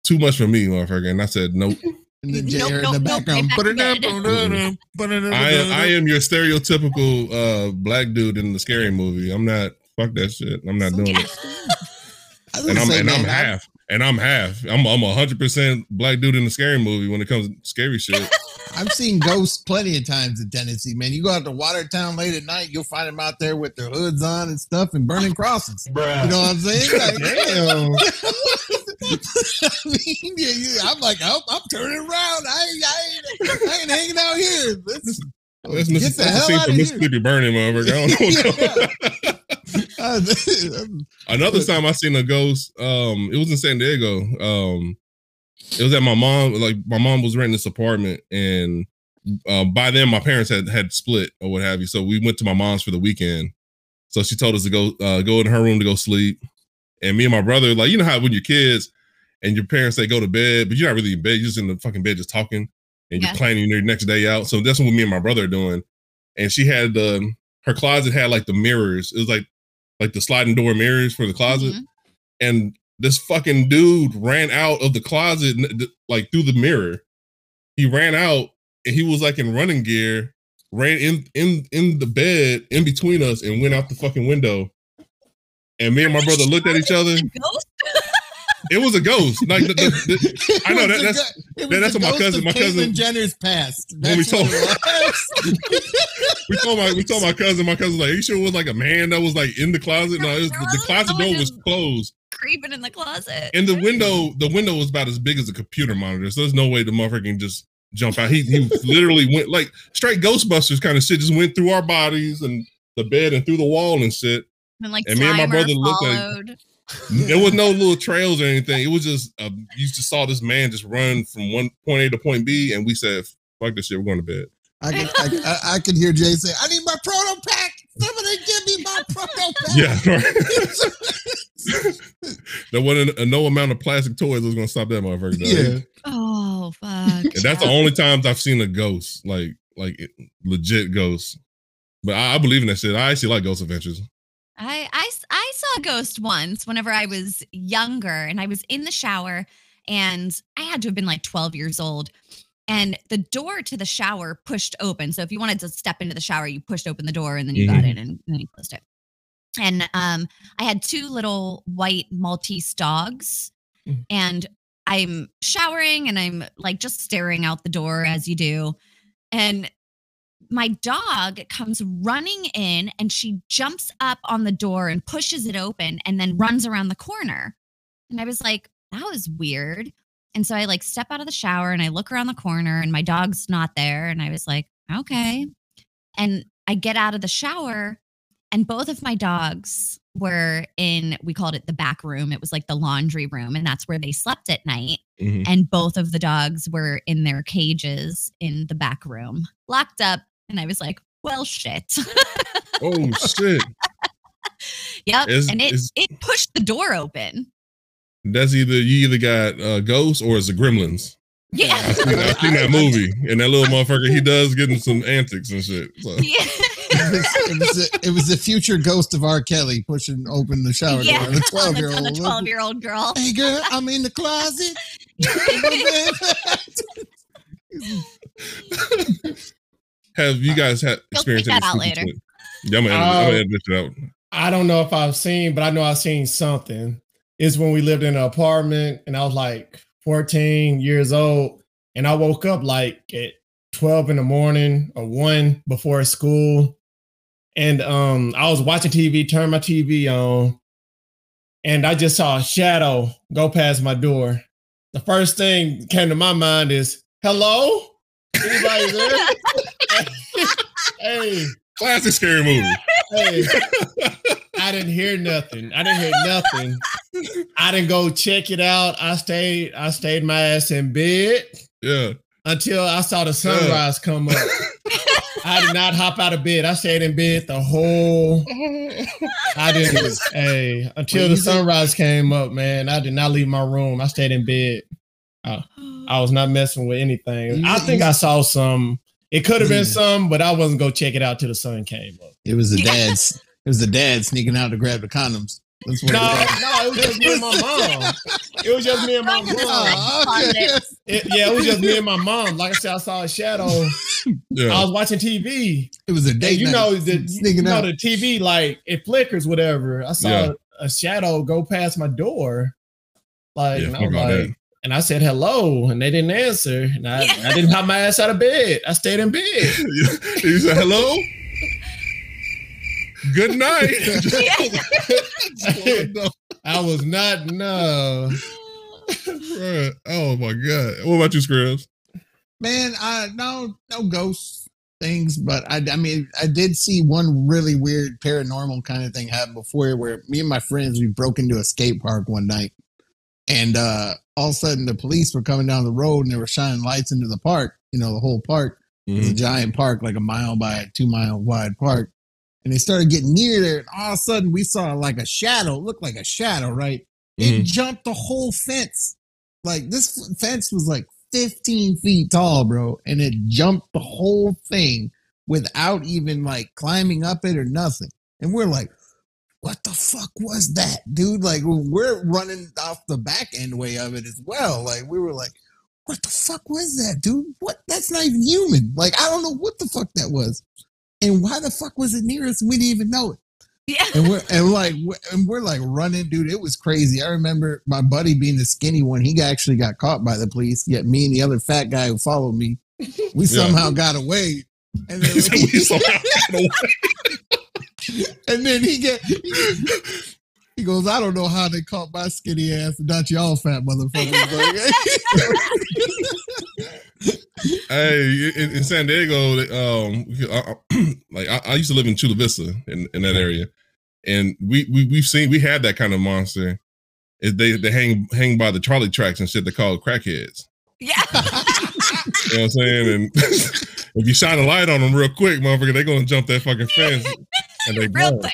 too much for me, motherfucker. And I said, nope. *laughs* and then Nope, Jay in the nope, nope, background. Put it back put it up, put it up, I am I put it up. am your stereotypical uh black dude in the scary movie. I'm not fuck that shit. I'm not doing it. *laughs* And I'm say, and I'm man, I- half, and I'm half. I'm I'm a hundred percent black dude in the scary movie when it comes to scary shit. I've seen ghosts plenty of times in Tennessee, man. You go out to Watertown late at night, you'll find them out there with their hoods on and stuff and burning crosses. Bruh. You know what I'm saying? *laughs* Like, "Damn." *laughs* I mean, yeah, yeah, I'm like, oh, I'm turning around. I ain't, I ain't, I ain't hanging out here. Let's, That's, get Miss- the hell out of here. Mississippi Burning, motherfucker. I don't know. *laughs* Another time I seen a ghost. Um, it was in San Diego. Um, it was at my mom. Like my mom was renting this apartment, and uh, by then my parents had had split or what have you. So we went to my mom's for the weekend. So she told us to go uh, go in her room to go sleep, and me and my brother, like you know how when you're kids and your parents say go to bed, but you're not really in bed. You're just in the fucking bed just talking, and you're planning your next day out. So that's what me and my brother are doing. And she had the her closet had like the mirrors. It was like like the sliding door mirrors for the closet Mhm. and this fucking dude ran out of the closet like through the mirror. He ran out and he was like in running gear ran in in in the bed in between us and went out the fucking window. And me and my brother looked at each *laughs* other. It was a ghost? Like the, the, the- I know, that- that's- that- that's what my cousin- my cousin- Jenner's past. When we told-. *laughs* *laughs* we told my we told my cousin my cousin was like are you sure it was like a man that was like in the closet? No it was, the, closet door was closed. Creeping in the closet. and the window the window was about as big as a computer monitor so there's no way the motherfucker can just jump out. He, he literally went like straight ghostbusters kind of shit just went through our bodies and the bed and through the wall and shit. And like and me and my brother looked at- followed. *laughs* there was no little trails or anything. It was just uh, you just saw this man just run from one point a to point b and we said fuck this shit we're going to bed I can, I, can- I, I can hear Jay say, "I need my proton pack. Somebody give me my proton pack." yeah right there wasn't uh, no amount of plastic toys that was going to stop that motherfucker though. yeah. Oh fuck. And that's the only times I've seen a ghost, like like it- legit ghosts. But I, I believe in that shit. I actually like Ghost Adventures. I I saw a ghost once whenever I was younger and I was in the shower and I had to have been like 12 years old and the door to the shower pushed open. So if you wanted to step into the shower, you pushed open the door and then you got Mhm. in and then you closed it. And um I had two little white Maltese dogs Mhm. and I'm showering and I'm like just staring out the door as you do. And my dog comes running in and she jumps up on the door and pushes it open and then runs around the corner. And I was like, that was weird. And so I like step out of the shower and I look around the corner and my dog's not there. And I was like, okay. And I get out of the shower and both of my dogs were in, we called it the back room. It was like the laundry room. And that's where they slept at night Mhm. and both of the dogs were in their cages in the back room, locked up. And I was like, well, shit. Oh shit! *laughs* yep. Is- and it, is- it pushed the door open. That's either you either got uh, ghosts or it's the Gremlins. Yeah. *laughs* I seen, I seen that movie, and that little motherfucker he does getting some antics and shit. So. *laughs* yeah. It was, it, was a, it was the future ghost of R. Kelly pushing open the shower yeah. door. *laughs* The on twelve year old, 12 year old girl. Hey girl, I'm in the closet. Have you guys had You'll experienced that out later. Yeah, I'm gonna, edit, I'm gonna Uh, edit this out. I don't know if I've seen, but I know I've seen something. It's when we lived in an apartment and I was like 14 years old. And I woke up like at 12 in the morning or one before school. And um I was watching TV, turned my TV on, and I just saw a shadow go past my door. The first thing came to my mind is, hello? Anybody there? *laughs* *laughs* hey, Classic scary movie. hey. *laughs* I didn't hear nothing. I didn't hear nothing. I didn't go check it out. I stayed, I stayed my ass in bed Yeah. until I saw the sunrise come up. *laughs* I did not hop out of bed. I stayed in bed the whole I didn't *laughs* hey until the sunrise came up, man. I did not leave my room. I stayed in bed. I was not messing with anything. I think I saw some. It could have been some, but I wasn't gonna check it out till the sun came up. It was the Yeah. *laughs* dad's. It was the dad sneaking out to grab the condoms. That's what No, it was. no, it was just me and my mom. It was just me and my mom. Oh, okay. It- yeah, it was just me and my mom. Like I said, I saw a shadow. Yeah. I was watching TV. It was a And date. you night. know the you sneaking know out. the TV like it flickers, whatever. I saw Yeah. a shadow go past my door. Like, Yeah, and I fuck was all like, and I said hello, and they didn't answer. And I, Yeah. I didn't hop my ass out of bed. I stayed in bed. *laughs* you said hello. Good night. *laughs* Just. *laughs* I was not no. Right. Oh my god. What about you, Scribbs? Man, I no no ghosts things, but I I mean I did see one really weird paranormal kind of thing happen before where me and my friends we broke into a skate park one night and uh all of a sudden the police were coming down the road and they were shining lights into the park, you know, the whole park. It's a giant park, like a mile by two mile wide park. And they started getting near there, and all of a sudden we saw like a shadow, looked like a shadow, right? It Mhm. jumped the whole fence. Like this fence was like 15 feet tall, bro, and it jumped the whole thing without even like climbing up it or nothing. And we're like, what the fuck was that, dude? Like we're running off the back end way of it as well. Like we were like, what the fuck was that, dude? What? That's not even human. Like I don't know what the fuck that was, and why the fuck was it near us? We didn't even know it Yeah. and we're and like we're- and we're like running, dude. It was crazy. I remember my buddy being the skinny one. He actually got caught by the police. Yet me and the other fat guy who followed me, *laughs* we somehow got away. And then, *laughs* We somehow got away. *laughs* and then he get he goes, I don't know how they caught my skinny ass, not y'all fat motherfuckers. Hey, in, in San Diego, um, I, I- *clears throat* like I, I used to live in Chula Vista in, in that area, and we we we've seen we had that kind of monster. It, they they hang hang by the trolley tracks and shit. They call crackheads. Yeah. *laughs* You know what I'm saying? And *laughs* if you shine a light on them real quick, motherfucker, they gonna jump that fucking fence *laughs* and they Real quick.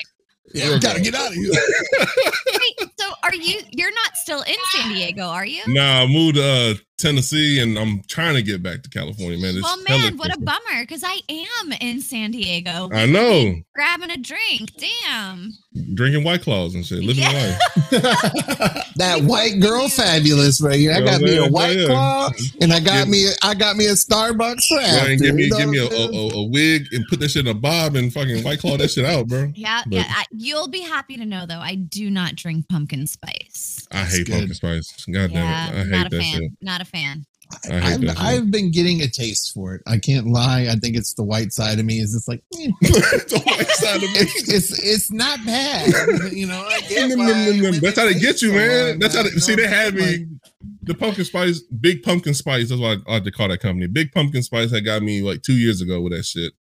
yeah, we gotta get out of here. Wait, so are you you're not still in San Diego, are you? Nah, I moved uh, Tennessee, and I'm trying to get back to California, man. It's Well, hella man, what a bummer because I am in San Diego. I know, Grabbing a drink. Damn. drinking White Claws and shit, living Yeah. life. *laughs* *laughs* that white girl fabulous right here. I got me a white Yeah. claw, and I got Yeah. me I got me a Starbucks Go draft. and give me you know give me a, what a, a wig and put that shit in a bob and fucking White Claw that shit out, bro. *laughs* Yeah, But- yeah. I, you'll be happy to know though, I do not drink pumpkin spice. I That's hate good. pumpkin spice. God yeah, damn it, I not hate a that fan. shit. Not a fan. I I've. I've been getting a taste for it. I can't lie. I think it's the white side of me. Is just like eh. *laughs* the white side of me. it's, *laughs* it's it's not bad. You know, *laughs* why That's how they get you, man. That's how they- you see, they what had saying? me- The pumpkin spice, big pumpkin spice. That's what I, I like to call that company. Big pumpkin spice had got me like two years ago with that shit.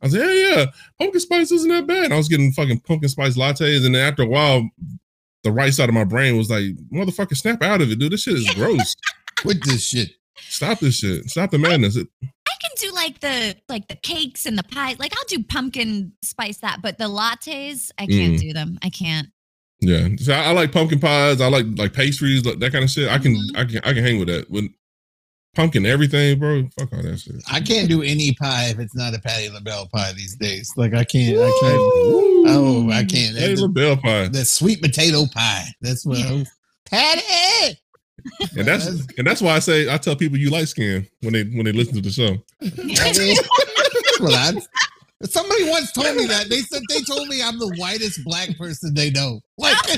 I was like, yeah, yeah, pumpkin spice isn't that bad. I was getting fucking pumpkin spice lattes, and then after a while, the right side of my brain was like, motherfucker, snap out of it, dude. This shit is gross. With this shit. Stop this shit. Stop the madness. It, I can do like the like the cakes and the pies. Like I'll do pumpkin spice that, but the lattes, I can't Mm. do them. I can't. yeah, so I, I like pumpkin pies. I like like pastries, like that kind of shit. I can, Mhm. I can, I can hang with that. With pumpkin everything, bro. Fuck all that shit. I can't do any pie if it's not a Patti LaBelle pie these days. Like I can't. I can't. Oh, I can't. Hey, That's LaBelle pie. the sweet potato pie. That's what. I, Patti. And that's and that's why I say I tell people you light skin when they when they listen to the show. Well, somebody once told me that. They said they told me I'm the whitest black person they know. Like, *laughs*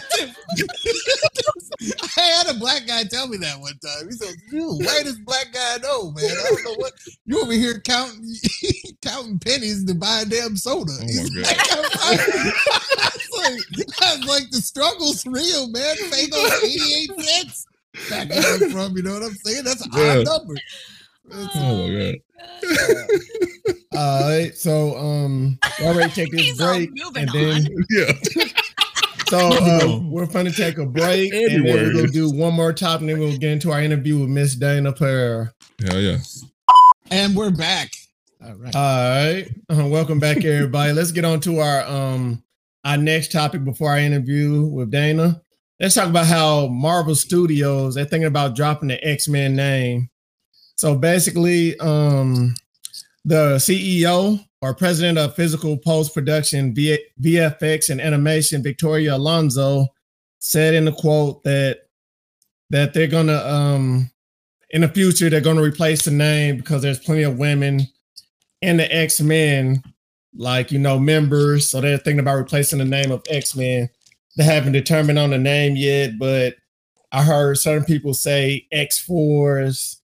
I had a black guy tell me that one time. He said, "You the whitest black guy I know, man. I don't know what you over here counting *laughs* counting pennies to buy a damn soda." Oh He's my like, *laughs* I, was like, I was like, the struggle's real, man. Pay those 88 cents back from. You know what I'm saying? That's an Yeah. odd number. It's- Oh my god. All right, so um, we already take this break, and then *laughs* Yeah. so uh, we're going to take a break, and then we're going to do one more topic, and then we'll get into our interview with Miss Dayna Pereira. Hell yeah. And we're back. All right. All right, uh, welcome back, everybody. Let's get on to our um our next topic before our interview with Dayna. Let's talk about how Marvel Studios they're thinking about dropping the X Men name. So basically, um, the CEO or president of physical post production, VFX, and animation, Victoria Alonso, said in the quote that that they're gonna um in the future they're gonna replace the name because there's plenty of women in the X Men, like you know, members. So they're thinking about replacing the name of X Men. They haven't determined on the name yet, but I heard certain people say X Force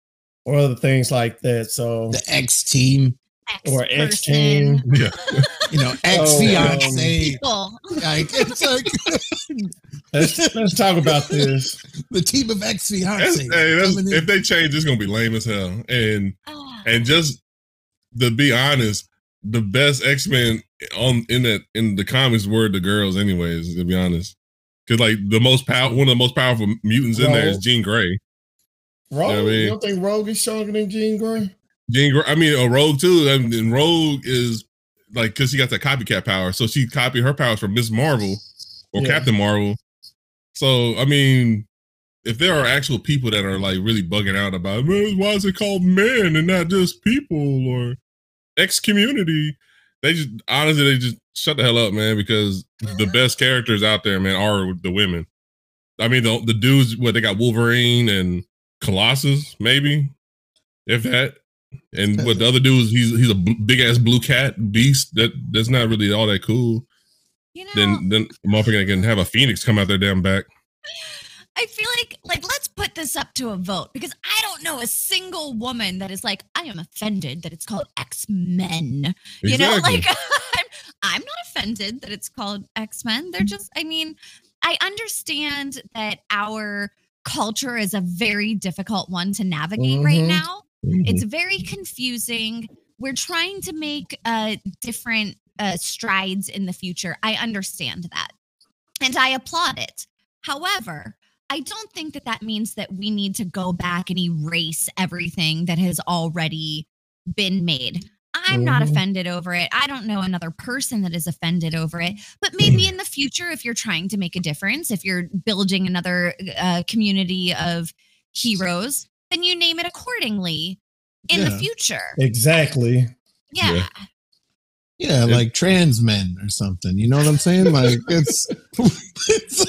or other things like that. So the X team, or X Team. Yeah. *laughs* you know, ex oh, fiance. People. like it's like *laughs* Let's let's talk about this. the team of ex That's, fiance. hey, if they change, it's gonna be lame as hell. And and just to be honest, the best X Men on in that in the comics were the girls, anyways. To be honest, because like the most power, one of the most powerful mutants in there is Jean Grey. Rogue, Yeah, I mean- you don't think Rogue is stronger than Jean Grey? Jean Grey, I mean, a Rogue too. I mean, and Rogue is like because she got that copycat power, so she copied her powers from Miss Marvel or Yeah. Captain Marvel. So I mean, if there are actual people that are like really bugging out about why is it called men and not just people or X community, they just honestly they just shut the hell up, man. Because the *laughs* best characters out there, man, are the women. I mean, the the dudes, what they got Wolverine and Colossus, maybe, if that. And what the other dudes, he's he's a big ass blue cat beast. That that's not really all that cool. You know, Then then motherfucker can have a phoenix come out their damn back. I feel like like let's put this up to a vote because I don't know a single woman that is like I am offended that it's called X Men. You know, like *laughs* I'm, I'm not offended that it's called X Men. They're just, I mean, I understand that our culture is a very difficult one to navigate right Mhm. now. Mhm. It's very confusing. We're trying to make uh, different uh, strides in the future. I understand that. And I applaud it. However, I don't think that that means that we need to go back and erase everything that has already been made. I'm not Mhm. offended over it. I don't know another person that is offended over it. But maybe in the future, if you're trying to make a difference, if you're building another uh, community of heroes, then you name it accordingly in the future. Exactly. Yeah. Yeah. Yeah, like trans men or something. You know what I'm saying? Like it's, it's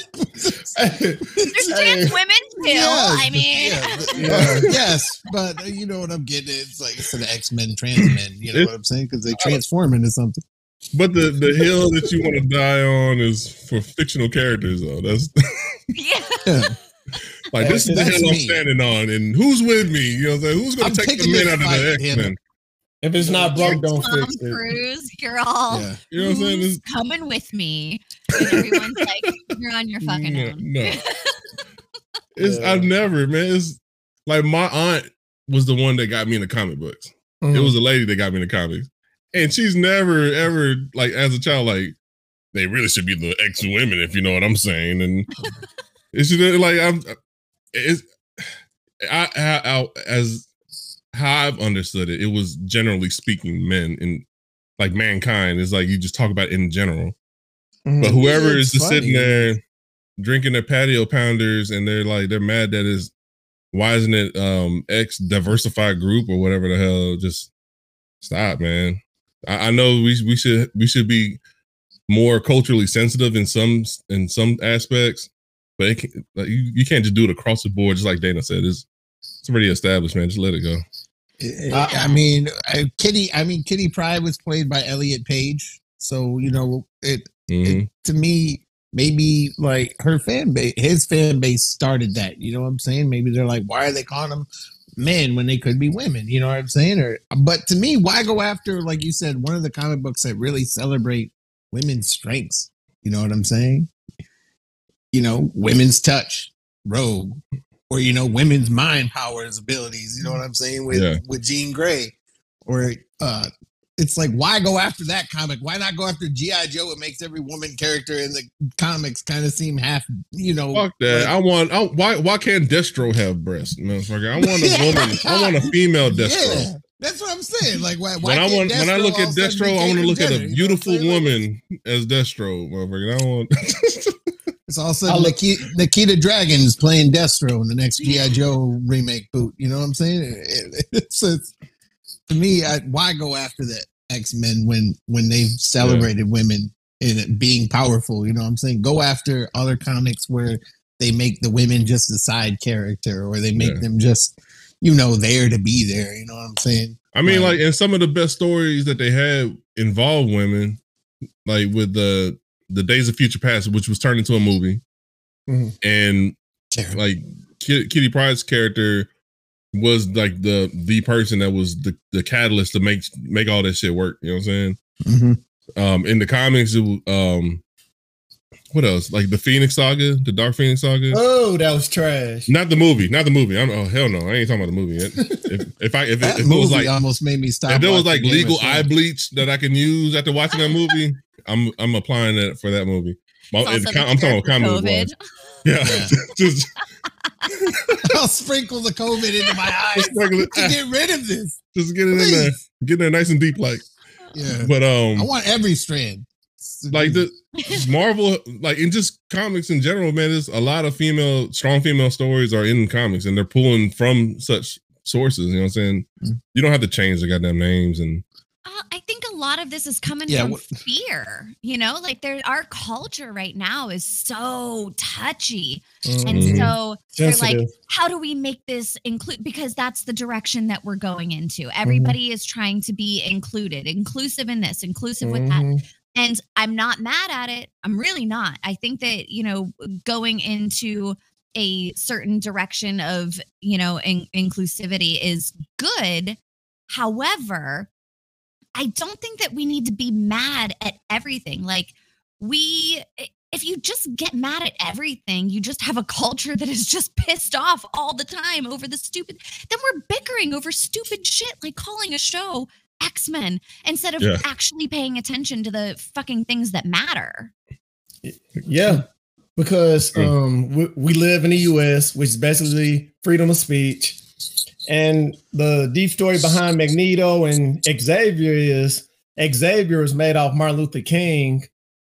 There's *laughs* trans women too. Yes, I mean, yeah, *laughs* but- Yeah. yes, but uh, you know what I'm getting. at. It's like instead of X Men, trans men. You know It- what I'm saying? Because they transform into something. But the the hill that you want to die on is for fictional characters, though. That's *laughs* yeah. Yeah. like this is the That's hill I'm standing on, and who's with me? You know, what I'm saying who's gonna take the picking men out of the X Hannah. Men? If it's not broke, don't Tom fix it. Cruise, you're all Yeah. You know what I'm saying? "Who's This- coming with me. And everyone's like, you're on your fucking no, own. no. *laughs* It's Yeah. I've never, man. It's like my aunt was the one that got me into comic books. It Mhm. was a lady that got me into comics, and she's never ever like as a child like they really should be the ex women if you know what I'm saying. And *laughs* it's just, like I'm it's I, I, I as how I've understood it, it was generally speaking men and like mankind is like you just talk about it in general. Mhm. But whoever Yeah, is just sitting there drinking their patio pounders and they're like they're mad that is why isn't it um X diversified group or whatever the hell just stop man I, I know we we should we should be more culturally sensitive in some in some aspects but it can, like, you, you can't just do it across the board, just like Dayna said. It's it's already established, man. Just let it go. I, I mean, I, Kitty. I mean, Kitty Pryde was played by Elliot Page, so you know it. Mhm. it to me, maybe like her fan base, his fan base started that. You know what I'm saying? Maybe they're like, why are they calling them men when they could be women? You know what I'm saying? Or, but to me, why go after, like you said, one of the comic books that really celebrate women's strengths? You know what I'm saying? You know, women's touch, Rogue, or you know, women's mind powers, abilities. You know what I'm saying with Yeah. with Jean Grey, or uh, it's like why go after that comic? Why not go after GI Joe? It makes every woman character in the comics kind of seem half, you know. Fuck that. like- I want. I, why? Why can't Destro have breasts, motherfucker? I want a woman. I want a *laughs* female Destro. Yeah, that's what I'm saying. Like why? why when I want, when I look at of a sudden Destro, I want to look at a you know beautiful? Woman as Destro, motherfucker. I don't want. *laughs* It's all of a sudden I'll Nikita, Nikita Dragun's playing Destro in the next GI Joe remake boot. You know what I'm saying? It- it- *laughs* it's, it's to me, I, why go after the X Men when when they've celebrated women in it being powerful? You know what I'm saying? Go after other comics where they make the women just a side character or they make Yeah. them just you know there to be there. You know what I'm saying? I mean, Right. like, and some of the best stories that they had involved women, like with the the Days of Future Past, which was turned into a movie, Mhm. and Terrible. like Ki- Kitty Pryde's character was like the the person that was the the catalyst to make make all that shit work. You know what I'm saying? Mhm. Um, in the comics, it was, um, what else? Like the Phoenix Saga, the Dark Phoenix Saga. Oh, that was trash. Not the movie, not the movie. I'm, oh hell no, I ain't talking about the movie yet. *laughs* if, if I if, That it, if it movie was like almost made me stop. if there was like watching legal eye bleach that I can use after watching that movie, I'm I'm applying that for that movie. My- It's and also com- I'm talking about for comic COVID. Yeah, Yeah. *laughs* *laughs* just, I'll sprinkle the COVID into my eyes to get rid of this. just get it in there, get in there nice and deep, like. Yeah. But um, I want every strand. Like the *laughs* Marvel, like in just comics in general, man, there's a lot of female, strong female stories are in comics, and they're pulling from such sources. You know what I'm saying? Mm. You don't have to change the goddamn names, and Uh, I think a lot of this is coming Yeah, from what- fear. You know, like there, our culture right now is so touchy, and Mhm. so they're like, Sensitive. how do we make this include? Because that's the direction that we're going into. Mm-hmm. Everybody is trying to be included, inclusive in this, inclusive with that. And I'm not mad at it. I'm really not. I think that, you know, going into a certain direction of, you know, in- inclusivity is good. However, I don't think that we need to be mad at everything. Like, we, if you just get mad at everything, you just have a culture that is just pissed off all the time over the stupid, then we're bickering over stupid shit, like calling a show X Men instead of Yeah. actually paying attention to the fucking things that matter. Yeah, because Mm. um, we, we live in the U.S., which is basically freedom of speech, and the deep story behind Magneto and Xavier is Xavier was made off Martin Luther King,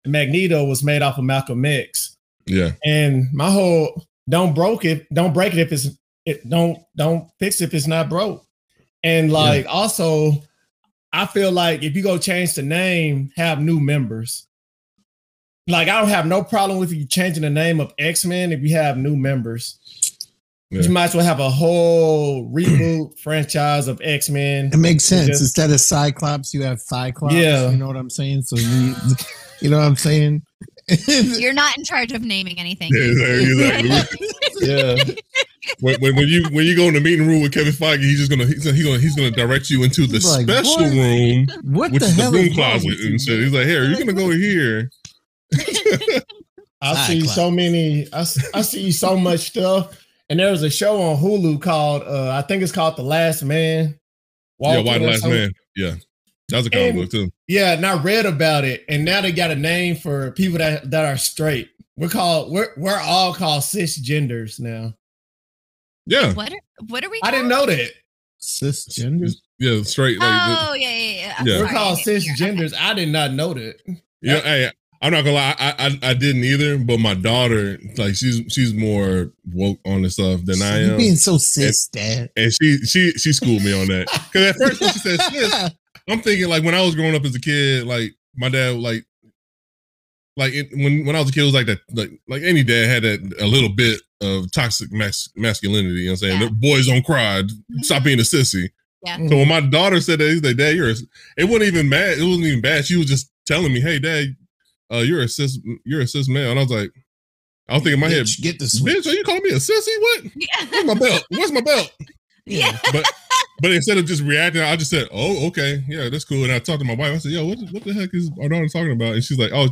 and Magneto was made off of Malcolm X. yeah, And my whole don't broke it, don't break it if it's it don't don't fix it if it's not broke. And like also, I feel like if you go change the name, have new members. Like I don't have no problem with you changing the name of X Men if you have new members. Yeah. You might as well have a whole *clears throat* reboot franchise of X Men. It makes sense. Just- Instead of Cyclops, you have Cyclops. Yeah. You know what I'm saying? So you, you know what I'm saying? You're not in charge of naming anything. yeah, exactly. *laughs* Yeah, when, when, when you when you go in the meeting room with Kevin Feige, he's just gonna he's gonna he's gonna, he's gonna direct you into the like, special "What? room, what which the is the room is closet and shit. He's like, here, you're gonna go here. *laughs* I see Cyclops. so many. I, I see so much stuff. And there was a show on Hulu called uh, I think it's called The Last Man. yeah, Walking Why the Last something. Man? Yeah, that was a comic And- book too. Yeah, and I read about it, and now they got a name for people that that are straight. We're called we're we're all called cisgenders now. Yeah, What are, what are we? I didn't know that. Cisgender. yeah, straight. Like, Oh yeah, yeah, yeah. Yeah. We're called Yeah, cisgenders. I did not know that. Yeah, hey, I'm not gonna lie, I, I I didn't either, but my daughter, like she's she's more woke on this stuff than I am. being so cis, Dad. And she she she schooled me on that. Cause at first when she said *laughs* sis, I'm thinking like when I was growing up as a kid, like my dad like like it, when when I was a kid, it was like that, like like any dad had that a little bit of toxic mas- masculinity. You know what I'm saying? Yeah. Boys don't cry. Stop being a sissy. Yeah. So when my daughter said that, he's like, "Dad, you're," a, it wasn't even bad. It wasn't even bad. She was just telling me, "Hey, Dad, uh, you're a cis, you're a cis male," and I was like, I was thinking in my head, get the switch. "Bitch, are you calling me a sissy? What? Yeah. Where's my belt? Where's my belt?" *laughs* Yeah. But but instead of just reacting, I just said, "Oh, okay, yeah, that's cool." And I talked to my wife. I said, "Yo, what, what the heck is our daughter talking about?" And she's like, "Oh."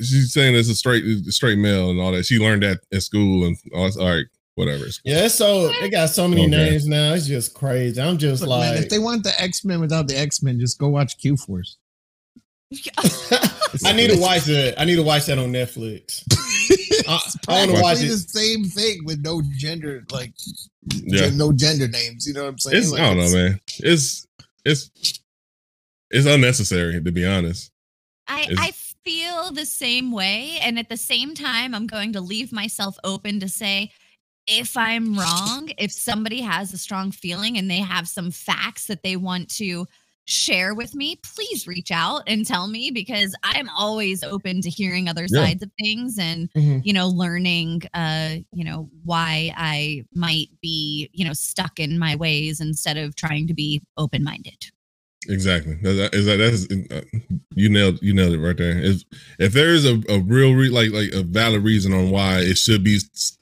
She's saying it's a straight, straight male and all that. She learned that at school and all, all right, whatever. Yeah, it's so they got so many Okay. names now. It's just crazy. I'm just Look, like, man, if they want the X Men without the X Men, just go watch Q Force. *laughs* I need to watch that. I need to watch that on Netflix. *laughs* I, I want to watch it. the same thing with no gender, like Yeah. no gender names. You know what I'm saying? It's Like, I don't know, man. It's it's it's unnecessary to be honest. I, Is- I feel the same way. And at the same time, I'm going to leave myself open to say, if I'm wrong, if somebody has a strong feeling and they have some facts that they want to share with me, please reach out and tell me because I'm always open to hearing other Yeah. sides of things and, Mhm. you know, learning, uh, you know, why I might be, you know, stuck in my ways instead of trying to be open minded. Exactly. That, is that that's uh, you nailed you nailed it right there. If if there is a, a real re, like like a valid reason on why it should be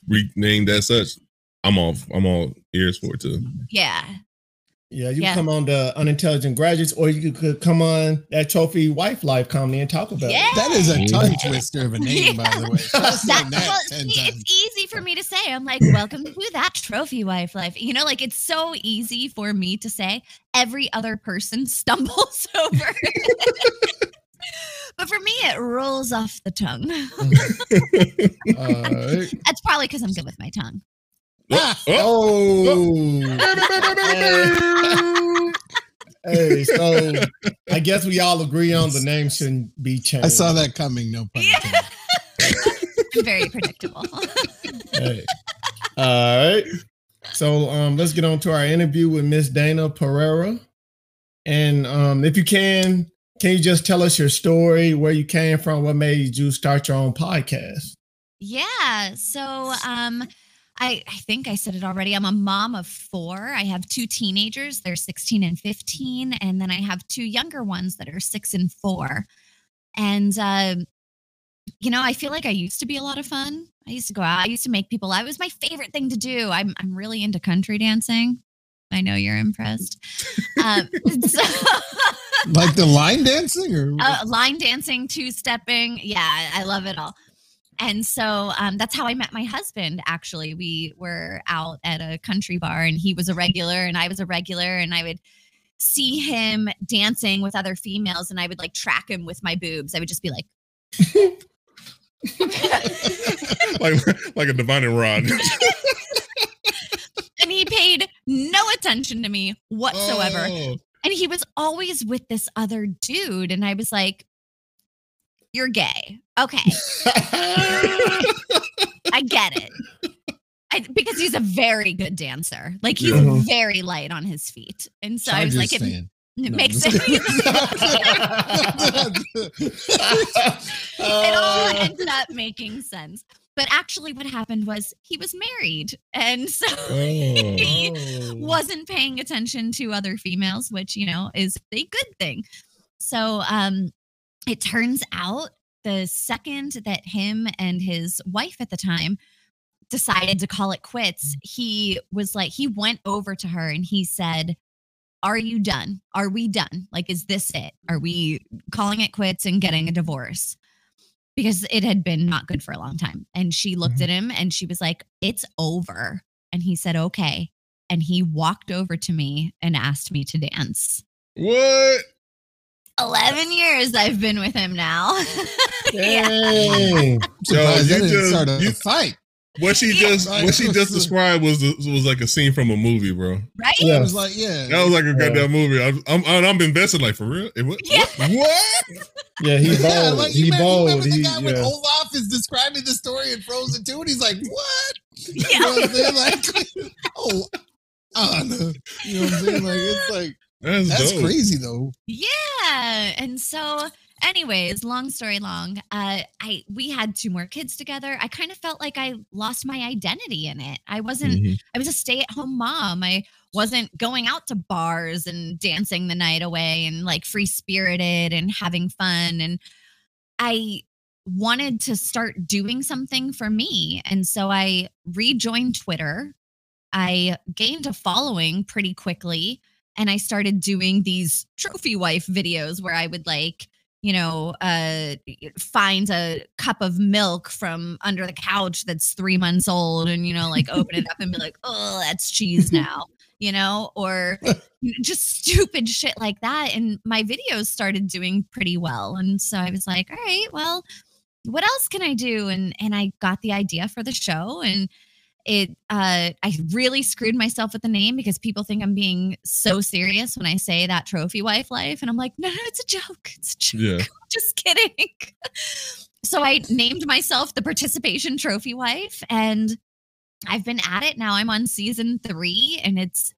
renamed as such, I'm all I'm all ears for it too. Yeah. Yeah, you Yeah. come on the unintelligent graduates, or you could come on that trophy wife life comedy and talk about Yeah. it. That is a Yeah. tongue twister of a name, by the way. Just that, that well, see, it's easy for me to say. I'm like, welcome to that trophy wife life. You know, like it's so easy for me to say. Every other person *laughs* stumbles *laughs* over. but for me, it rolls off the tongue. *laughs* Uh, That's probably because I'm good with my tongue. Oh, oh. hey, so I guess we all agree on the name shouldn't be changed. I saw that coming. No pun Yeah. intended. I'm very predictable. Hey. All right. So um, let's get on to our interview with Miss Dayna Pereira. And um, if you can, can you just tell us your story, where you came from, what made you start your own podcast? Yeah. So um I I think I said it already. I'm a mom of 4. I have two teenagers. They're 16 and 15 and then I have two younger ones that are 6 and 4. And um you know, I feel like I used to be a lot of fun. I used to go out. I used to make people. laugh. It was my favorite thing to do. I'm I'm really into country dancing. I know you're impressed. *laughs* Um, so, like the line dancing, or uh, line dancing, two stepping. Yeah, I love it all. And so um, that's how I met my husband. Actually, we were out at a country bar, and he was a regular, and I was a regular, and I would see him dancing with other females, and I would like track him with my boobs. I would just be like, *laughs* like like a divining rod. *laughs* and he paid no attention to me whatsoever. Oh. And he was always with this other dude, and I was like, "You're gay, okay." *laughs* I get it. I, because he's a very good dancer. Like he's Yeah. very light on his feet. And so I was like, it, No, makes just- *laughs* *laughs* it, all Uh, ended up making sense. But actually, what happened was he was married. And so Oh. he wasn't paying attention to other females, which, you know, is a good thing. So um it turns out the second that him and his wife at the time decided to call it quits, he was like, he went over to her and he said, Are you done? Are we done? Like, is this it? Are we calling it quits and getting a divorce? Because it had been not good for a long time. And she looked Mhm. at him and she was like, It's over. And he said, Okay. And he walked over to me and asked me to dance. What? 11 years I've been with him now. *laughs* yeah. Dang. I'm you that just- start a you- fight. What she Yeah. just what she just *laughs* described was was like a scene from a movie, bro. Right? Yeah. It was like, yeah. That was like a Yeah. goddamn movie. I'm I'm, I'm invested like for real. It, what? Yeah. What? *laughs* Yeah, he bold. Yeah, like, you he remember, bold. remember the He, guy when. Olaf is describing the story in Frozen 2 and he's like, what? You know Yeah. what I'm saying? Like, oh, Anna. You know what I'm saying? Like, it's like, That's, that's crazy though. Yeah. And so anyways, long story long, uh, I we had two more kids together. I kind of felt like I lost my identity in it. I wasn't. Mhm. I was a stay-at-home mom. I wasn't going out to bars and dancing the night away and like free spirited and having fun. And I wanted to start doing something for me. And so I rejoined Twitter. I gained a following pretty quickly. And I started doing these trophy wife videos where I would like, you know, uh, find a cup of milk from under the couch that's three months old and, you know, like open it up and be like, *laughs* oh, that's cheese now, you know, or *laughs* just stupid shit like that. And my videos started doing pretty well. And so I was like, all right, well, what else can I do? And and I got the idea for the show and it uh I really screwed myself with the name because people think I'm being so serious when I say that trophy wife life. And I'm like, no, no, it's a joke. It's a joke. Yeah. *laughs* Just kidding. so I named myself the participation trophy wife and I've been at it now. I'm on season three and it's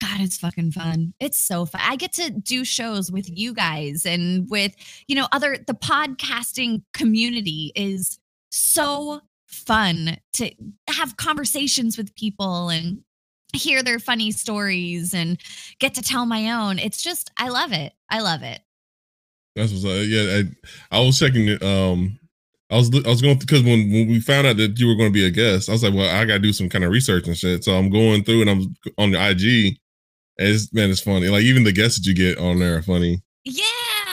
God, it's fucking fun. It's so fun. I get to do shows with you guys and with, you know, other the podcasting community is so fun to have conversations with people and hear their funny stories and get to tell my own. It's just I love it. I love it. That's what's up. Yeah, I, I was checking it. Um, I was I was going because when when we found out that you were going to be a guest, I was like, well, I got to do some kind of research and shit. So I'm going through and I'm on the IG. And it's man, it's funny. Like even the guests that you get on there are funny. Yeah,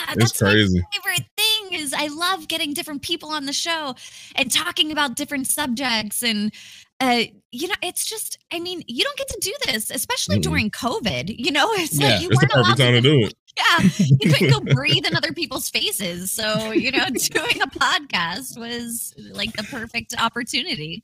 It's that's crazy. favorite thing is I love getting different people on the show and talking about different subjects and uh you know it's just I mean you don't get to do this especially Mm-mm. during COVID you know *laughs* it's Yeah, like you It's weren't allowed perfect time to do it. *laughs* yeah you couldn't go *laughs* breathe in other people's faces so you know doing a podcast was like the perfect opportunity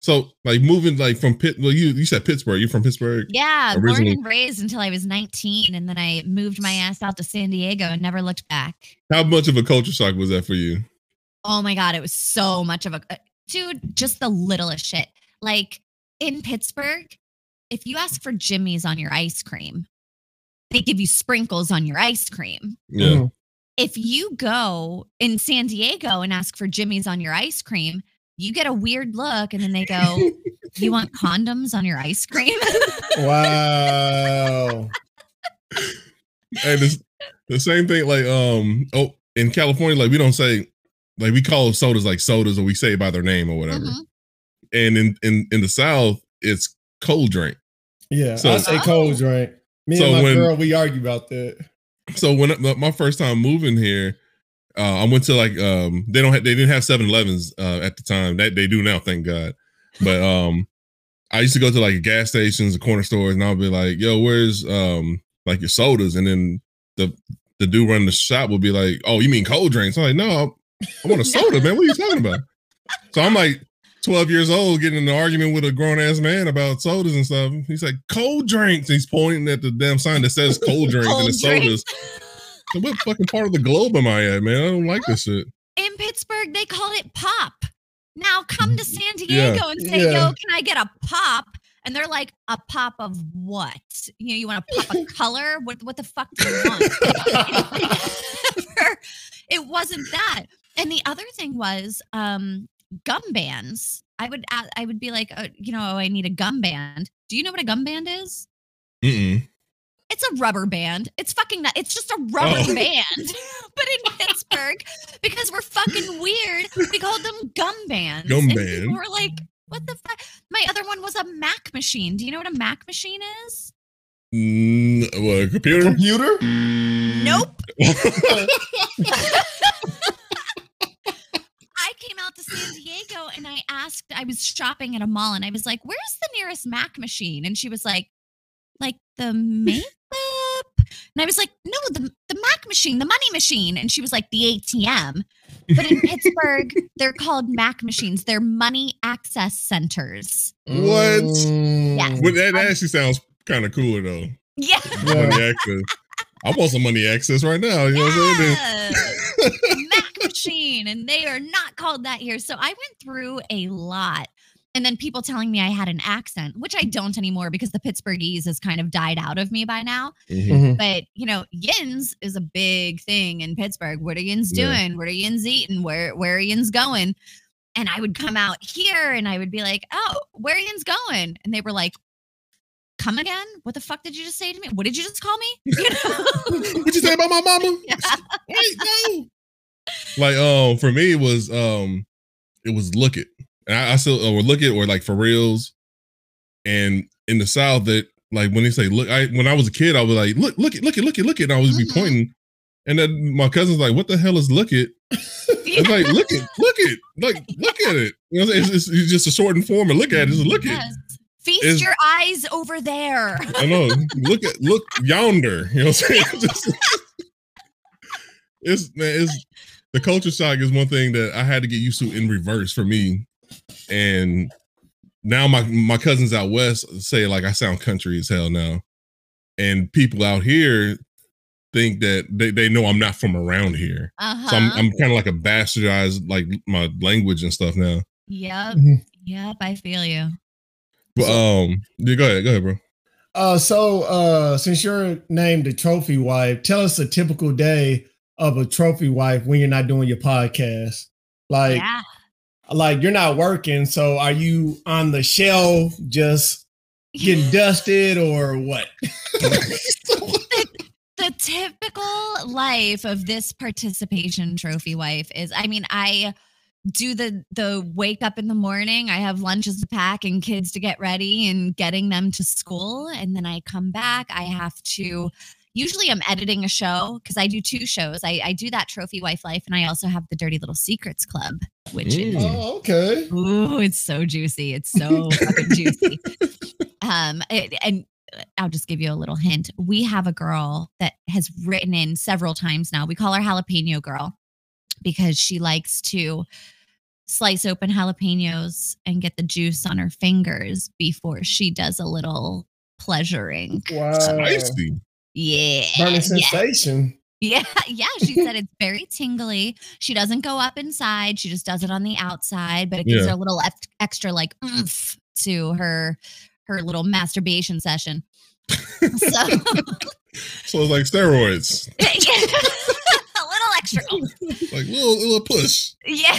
So like moving like from Pitt. Well, you you said Pittsburgh. You're from Pittsburgh. yeah born and raised until I was 19 and then I moved my ass out to San Diego and never looked back How much of a culture shock was that for you? Oh my god, it was so much of a uh, dude, just the littlest shit. Like in Pittsburgh, if you ask for Jimmy's on your ice cream, they give you sprinkles on your ice cream. Yeah. Mhm. If you go in San Diego and ask for Jimmy's on your ice cream, you get a weird look and then they go, *laughs* "You want condoms on your ice cream?" Wow. And it's the same thing. Like um oh in California, like we don't say like we call sodas like sodas or we say by their name or whatever. Mhm. And in in in the South, it's cold drink. Yeah, So- I say cold drink. Me So and my when- girl, we argue about that. So when my- my first time moving here, uh, I went to like um they don't have, they didn't have 7-Elevens uh, at the time. That they do now, thank God. But um I used to go to like gas stations and corner stores and I'll be like, yo, where's um like your sodas? And then the the dude running the shop would be like, Oh, you mean cold drinks? I'm like, no, I want a soda, man. What are you talking about? So I'm like 12 years old getting in an argument with a grown ass man about sodas and stuff. He's like, cold drinks. He's pointing at the damn sign that says cold drinks and Cold it's sodas. What fucking part of the globe am I at, man? I don't like this shit. in Pittsburgh, they called it pop. Now come to San Mm, Yeah. Diego and say, Yeah. yo, can I get a pop? And they're like, a pop of what? You know, you want to pop a *laughs* color? What what the fuck do you want? *laughs* it wasn't that. And the other thing was um gum bands. I would I would be like, uh, you know, I need a gum band. Do you know what a gum band is? Mm-mm. It's a rubber band. It's fucking nut. It's just a rubber Oh. band. *laughs* *laughs* but in Pittsburgh, because we're fucking weird, we called them gum bands. Gum and band. People were like, what the fuck? My other one was a Mac machine. Do you know what a Mac machine is? Mm, what, a computer? Computer? Nope. *laughs* I came out to San Diego and I asked, I was shopping at a mall and I was like, where's the nearest Mac machine? And she was like, like the makeup? And I was like, no, the, the Mac machine, the money machine. And she was like, the ATM. But in Pittsburgh, *laughs* they're called Mac machines. They're money access centers. What? Yes. Well, that actually sounds kind of cooler though. Yeah. Yeah. Money access. I want some money access right now. You know what I'm saying? Yeah. *laughs* Mac machine, and they are not called that here. So I went through a lot and then people telling me I had an accent, which I don't anymore because the Pittsburghese has kind of died out of me by now. Mhm. Mhm. But you know, yins is a big thing in Pittsburgh. What are yins Yeah. doing? What are yins eating? Where where are yins going? And I would come out here and I would be like, "Oh, where are yins going?" And they were like, "Come again? What the fuck did you just say to me? What did you just call me?" *laughs* You know? *laughs* what you say about my mama? *laughs* Yeah. Wait, no. Like um, for me it was um, it was look it, and I, I still or look it or like for reals, and in the South that like when they say look, I when I was a kid I was like look look it look it look it look it, and I was be Mhm. pointing, and then my cousin's like, what the hell is look it? It's like look it, look it, like look at it. You know, what I'm saying? it's, it's, it's just a shortened form of look at it. Just look it. Feast Is- your eyes over there. I know. Look at look yonder. *laughs* You know what I'm saying? *laughs* Just- it's man, it's the culture shock is one thing that I had to get used to in reverse for me. And now my my cousins out west say like I sound country as hell now. And people out here think that they, they know I'm not from around here. Uh-huh. So I'm I'm kind of like a bastardized like my language and stuff now. yep. Mhm. Yep. I feel you. But um yeah, go ahead, go ahead, bro. Uh, so uh, since you're named the trophy wife, tell us a typical day of a trophy wife when you're not doing your podcast. Like, yeah. Like you're not working, so are you on the shelf just getting dusted or what? *laughs* the typical life of this participation trophy wife is i mean i do the the wake up in the morning i have lunches to pack and kids to get ready and getting them to school and then i come back i have to usually i'm editing a show because i do two shows I, I do that trophy wife life and i also have the dirty little secrets club which is Mm. oh, okay. Ooh, it's so juicy. It's so fucking juicy. *laughs* Um, it- and I'll just give you a little hint. We have a girl that has written in several times now. We call her Jalapeno Girl because she likes to slice open jalapenos and get the juice on her fingers before she does a little pleasuring. Wow. Spicy. Yeah. Burning sensation. Yeah, *laughs* yeah. She said it's very tingly. She doesn't go up inside. She just does it on the outside, but it gives Yeah. her a little ex- extra like oomph to her her little masturbation session. *laughs* So So it's like steroids. *laughs* a little extra. Like little little push. Yeah.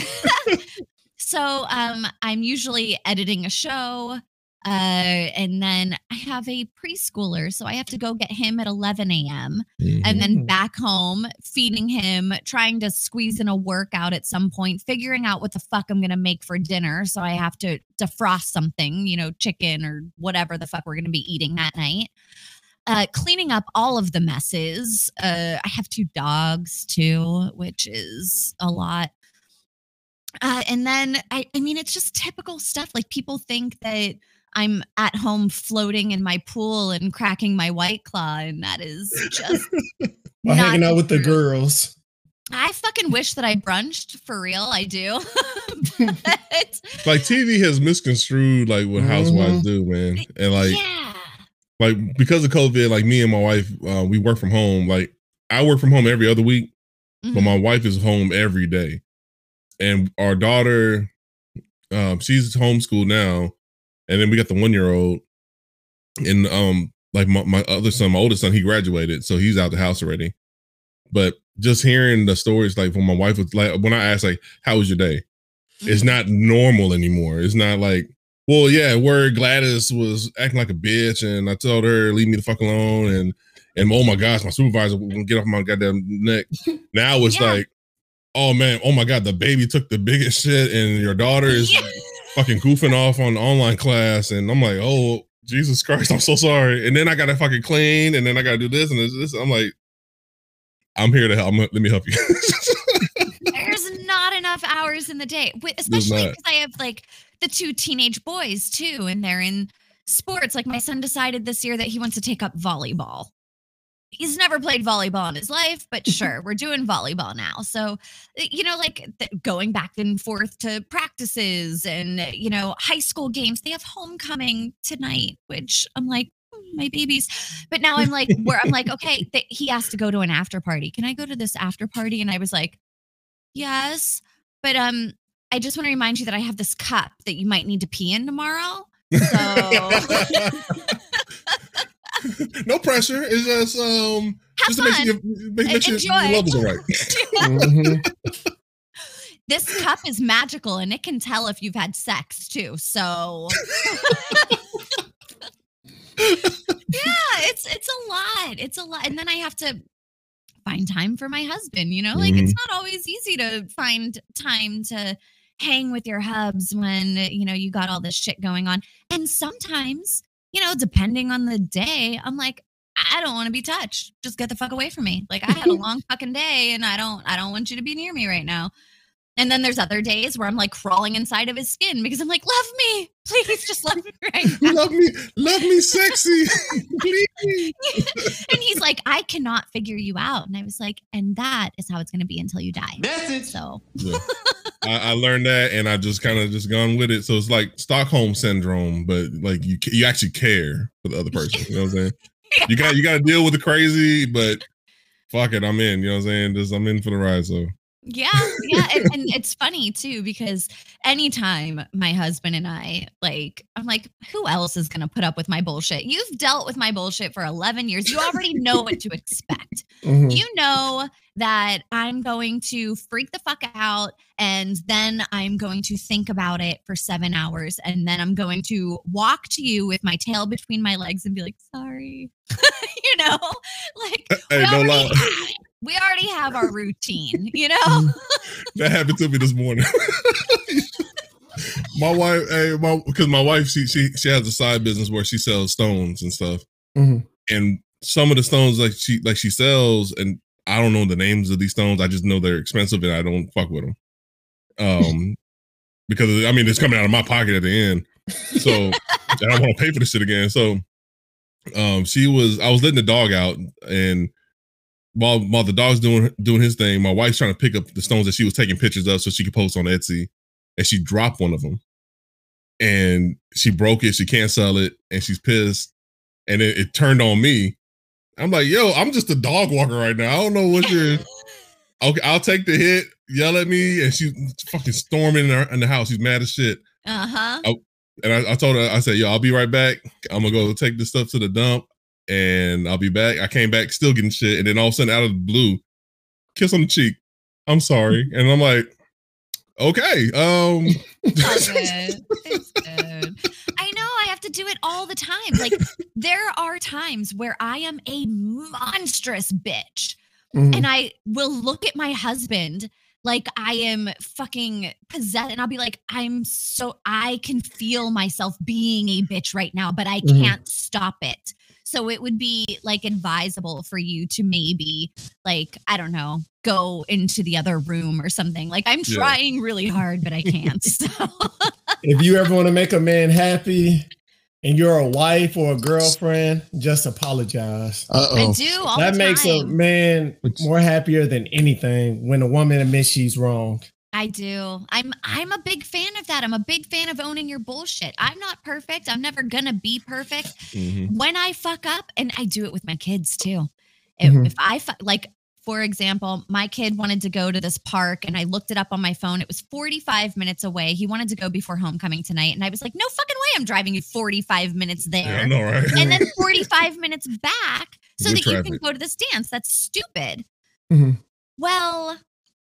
so um I'm usually editing a show. Uh, and then I have a preschooler, so I have to go get him at 11 a.m. and then Mhm. back home feeding him trying to squeeze in a workout at some point figuring out what the fuck i'm gonna make for dinner so i have to defrost something you know chicken or whatever the fuck we're gonna be eating that night uh, cleaning up all of the messes uh, i have two dogs too which is a lot uh, and then I, I mean it's just typical stuff like people think that i'm at home floating in my pool and cracking my white claw and that is just *laughs* Or hanging not out with the girls. I fucking wish that I brunched for real. I do. *laughs* but like TV has misconstrued like what housewives do, man. And like yeah. like because of COVID, like me and my wife, uh, we work from home. Like I work from home every other week, but Mhm. my wife is home every day. And our daughter, um, she's homeschooled now, and then we got the one year old, and um, like my, my other son, my oldest son, he graduated, so he's out the house already. But just hearing the stories, like when my wife was like, when I asked, like, "How was your day?" It's Mhm. not normal anymore. It's not like, well, yeah, where Gladys was acting like a bitch, and I told her leave me the fuck alone, and and oh my gosh, my supervisor will get off my goddamn neck. *laughs* Now it's Yeah. like, oh man, oh my god, the baby took the biggest *laughs* shit, and your daughter is Yeah. Fucking goofing off on online class, and I'm like, oh Jesus Christ, I'm so sorry. And then I gotta fucking clean, and then I gotta do this and this. this. I'm like, I'm here to help. I'm, let me help you. *laughs* There's not enough hours in the day, especially because I have like the two teenage boys too, and they're in sports. Like my son decided this year that he wants to take up volleyball. He's never played volleyball in his life, but *laughs* sure, we're doing volleyball now. So, uh, you know, like th- going back and forth to practices and, uh, you know, high school games. They have homecoming tonight, which I'm like, "Hmm, my babies. But now I'm like, where I'm like, *laughs* okay, th- he has to go to an after party. Can I go to this after party? And I was like, yes. But um, I just want to remind you that I have this cup that you might need to pee in tomorrow. *laughs* So *laughs* no pressure. It's just um have just to make fun. sure, you, make, make sure Enjoy. your levels are right. *laughs* *laughs* Mhm. this cup is magical and it can tell if you've had sex too. So yeah, it's it's a lot. It's a lot. And then I have to find time for my husband, you know? Like it's not always easy to find time to hang with your hubs when, you know, you got all this shit going on. And sometimes, you know, depending on the day, I'm like I don't want to be touched. Just get the fuck away from me. Like I had a *laughs* long fucking day and I don't I don't want you to be near me right now. And then there's other days where I'm like crawling inside of his skin because I'm like, love me. *laughs* Please just love me right *laughs* now. love me, love me sexy. Please. and he's like, I cannot figure you out. And I was like, and that is how it's going to be until you die. That's it. So, Yeah. I, I learned that and I just kind of just gone with it. So it's like Stockholm syndrome, but like you you actually care for the other person. You know what I'm saying? *laughs* You got you got to deal with the crazy, but fuck it, I'm in. You know what I'm saying? Just I'm in for the ride. So yeah, yeah. And, and it's funny too, because anytime my husband and I, like, I'm like, who else is going to put up with my bullshit? You've dealt with my bullshit for 11 years. You already know what to expect. *laughs* Mhm. you know that I'm going to freak the fuck out and then I'm going to think about it for seven hours and then I'm going to walk to you with my tail between my legs and be like, sorry. *laughs* you know, *laughs* like hey, we, no already, we already have our routine, you *laughs* know? that happened to me this morning. my wife, hey, my because my wife, she she she has a side business where she sells stones and stuff. Mhm. and some of the stones like she like she sells and i don't know the names of these stones. I just know they're expensive and i don't fuck with them um *laughs* because i mean it's coming out of my pocket at the end. So *laughs* i want to pay for this shit again. So um she was i was letting the dog out and while while the dog's doing doing his thing my wife's trying to pick up the stones that she was taking pictures of so she could post on etsy and she dropped one of them and she broke it she can't sell it and she's pissed. And it, it turned on me. I'm like, yo, I'm just a dog walker right now. I don't know what you're. *laughs* Okay, I'll take the hit. Yell at me, and she's fucking storming in, her, in the house. She's mad as shit. Uh huh. And I, I told her, I said, yo, I'll be right back. I'm gonna go take this stuff to the dump, and I'll be back. I came back still getting shit, and then all of a sudden, out of the blue, kiss on the cheek. I'm sorry, and I'm like, okay, um, *laughs* *laughs* It's good. It's good. I know I have to do it all the time. Like *laughs* there are times where I am a monstrous bitch Mhm. and I will look at my husband like I am fucking possessed and I'll be like I'm so I can feel myself being a bitch right now but I Mhm. can't stop it. So it would be like advisable for you to maybe like I don't know go into the other room or something. Like I'm Yeah. trying really hard but I can't. *laughs* So if you ever want to make a man happy and you're a wife or a girlfriend, just apologize. Uh I do all that the makes a man more happier than anything when a woman admits she's wrong. I do. I'm I'm a big fan of that. I'm a big fan of owning your bullshit. I'm not perfect. I'm never gonna be perfect. mhm. When I fuck up, and I do it with my kids too. If, Mhm. if I like, for example, my kid wanted to go to this park, and I looked it up on my phone. It was 45 minutes away. He wanted to go before homecoming tonight, and I was like, "No fucking way! I'm driving you 45 minutes yeah, there." I know, right? and then 45 minutes back so With that you can go to this dance. That's stupid. Mhm. Well,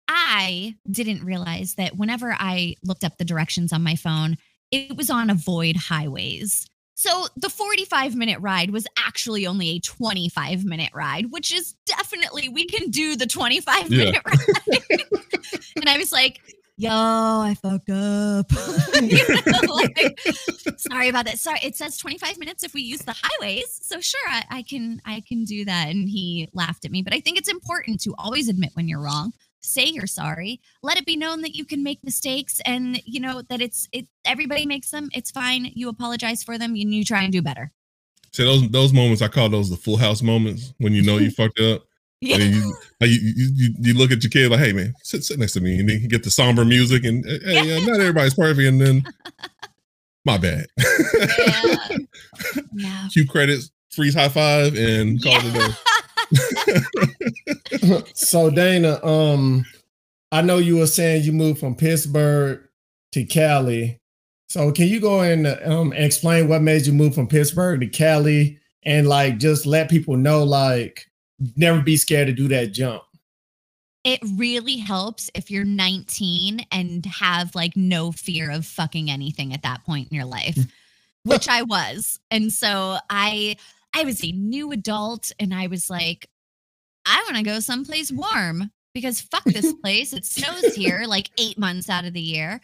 I didn't realize that whenever I looked up the directions on my phone, it was on avoid highways. So the 45 minute ride was actually only a 25 minute ride, which is definitely, we can do the 25 Yeah. minute ride. *laughs* and I was like, yo, I fucked up. *laughs* Know, like, sorry about that. Sorry, it says 25 minutes if we use the highways. So sure, I, I can I can do that. And he laughed at me. But I think it's important to always admit when you're wrong. Say you're sorry. Let it be known that you can make mistakes and you know that it's it everybody makes them. It's fine. You apologize for them and you try and do better. So those those moments, I call those the full house moments when you know you *laughs* fucked up. Yeah. And you, like, you, you, you, look at your kid like, hey man, sit, sit next to me, and then you get the somber music, and hey, Yeah. yeah, not everybody's perfect, and then *laughs* my bad. Yeah. *laughs* yeah. Cue credits, freeze high five, and call it a day. *laughs* so Dayna, um, I know you were saying you moved from Pittsburgh to Cali. So can you go and um, explain what made you move from Pittsburgh to Cali and like just let people know like never be scared to do that jump? It really helps if you're 19 and have like no fear of fucking anything at that point in your life, *laughs* which I was. And so I I was a new adult and I was like I want to go someplace warm because fuck *laughs* this place. It snows here like 8 months out of the year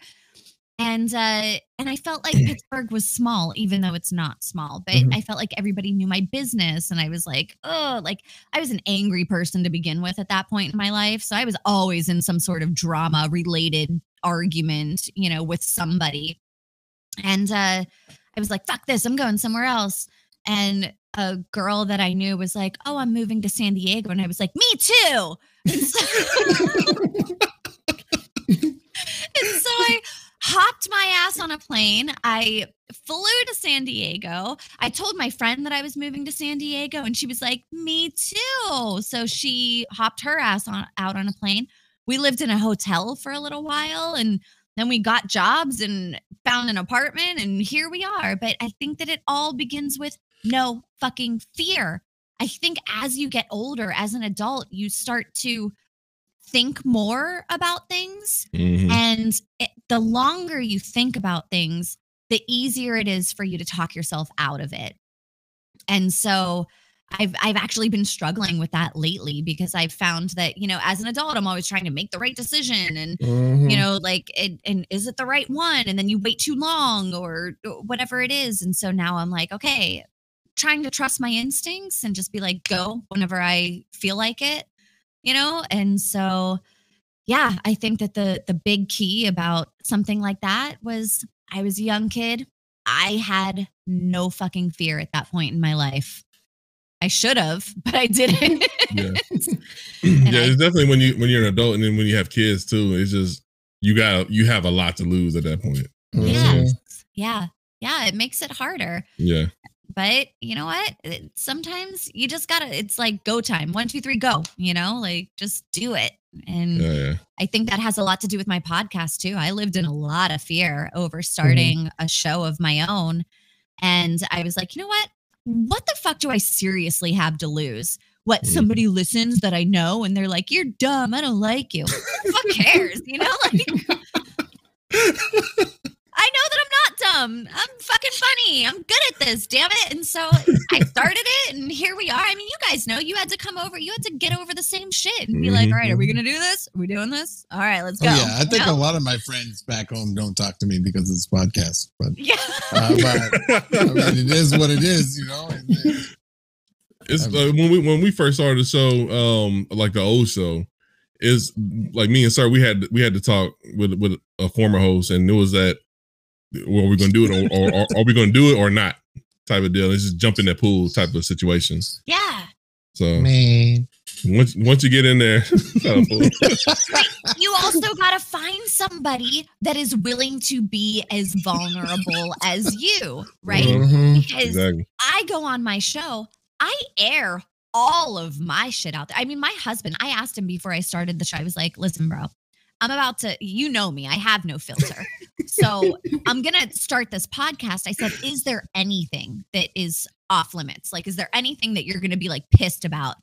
and uh and i felt like *clears throat* pittsburgh was small even though it's not small but Mhm. i felt like everybody knew my business and i was like oh like i was an angry person to begin with at that point in my life so i was always in some sort of drama related argument you know with somebody and uh i was like fuck this i'm going somewhere else and a girl that i knew was like oh i'm moving to san diego and i was like me too and so, *laughs* and so I hopped my ass on a plane. I flew to San Diego. I told my friend that I was moving to San Diego, and she was like, "Me too." So she hopped her ass on out on a plane. We lived in a hotel for a little while, and then we got jobs and found an apartment, and here we are. But I think that it all begins with no fucking fear. I think as you get older, as an adult, you start to think more about things Mhm. and it, the longer you think about things, the easier it is for you to talk yourself out of it. And so I've I've actually been struggling with that lately because I've found that, you know, as an adult, I'm always trying to make the right decision and Mhm. you know like and, and is it the right one and then you wait too long or whatever it is and so now i'm like okay trying to trust my instincts and just be like go whenever i feel like it you know and so yeah i think that the the big key about something like that was i was a young kid i had no fucking fear at that point in my life i should have *laughs* but i didn't Yeah. *laughs* *clears throat* Yeah, I- it's definitely when you when you're an adult and then when you have kids too, it's just you got you have a lot to lose at that point. Mhm. yeah yeah it makes it harder Yeah. But you know what? It- sometimes you just gotta it's like go time one two three go you know like just do it. And Yeah, yeah. i think that has a lot to do with my podcast too. I lived in a lot of fear over starting a show of my own. And i was like you know what? What the fuck do i seriously have to lose? What Mhm. somebody listens that i know and they're like you're dumb. I don't like you Who fuck *laughs* cares? You know like *laughs* I know that dumb. I'm fucking funny. I'm good at this, damn it. And so I *laughs* started it and here we are. I mean, you guys know you had to come over, you had to get over the same shit and be like, Mhm. all right, are we gonna do this? Are we doing this? All right, let's Oh, go. yeah, I think You a lot of my friends back home don't talk to me because of this podcast. But, Yeah. uh, but I mean, it is what it is, you know. And, uh, It's uh, when we when we first started the show, um, like the old show, is like me and Sir, we had we had to talk with with a former host, and it was that, well, are we gonna do it or, or, or are we gonna do it or not? Type of deal. It's just jump in that pool type of situation. yeah. So man, once once you get in there, *laughs* kind. *laughs* You also gotta find somebody that is willing to be as vulnerable as you, right? Mhm. Because exactly. I go on my show, I air all of my shit out there. I mean, my husband, I asked him before I started the show, I was like, listen, bro, I'm about to, you know me, I have no filter. *laughs* So I'm going to start this podcast. I said, is there anything that is off limits? Like, is there anything that you're going to be like pissed about?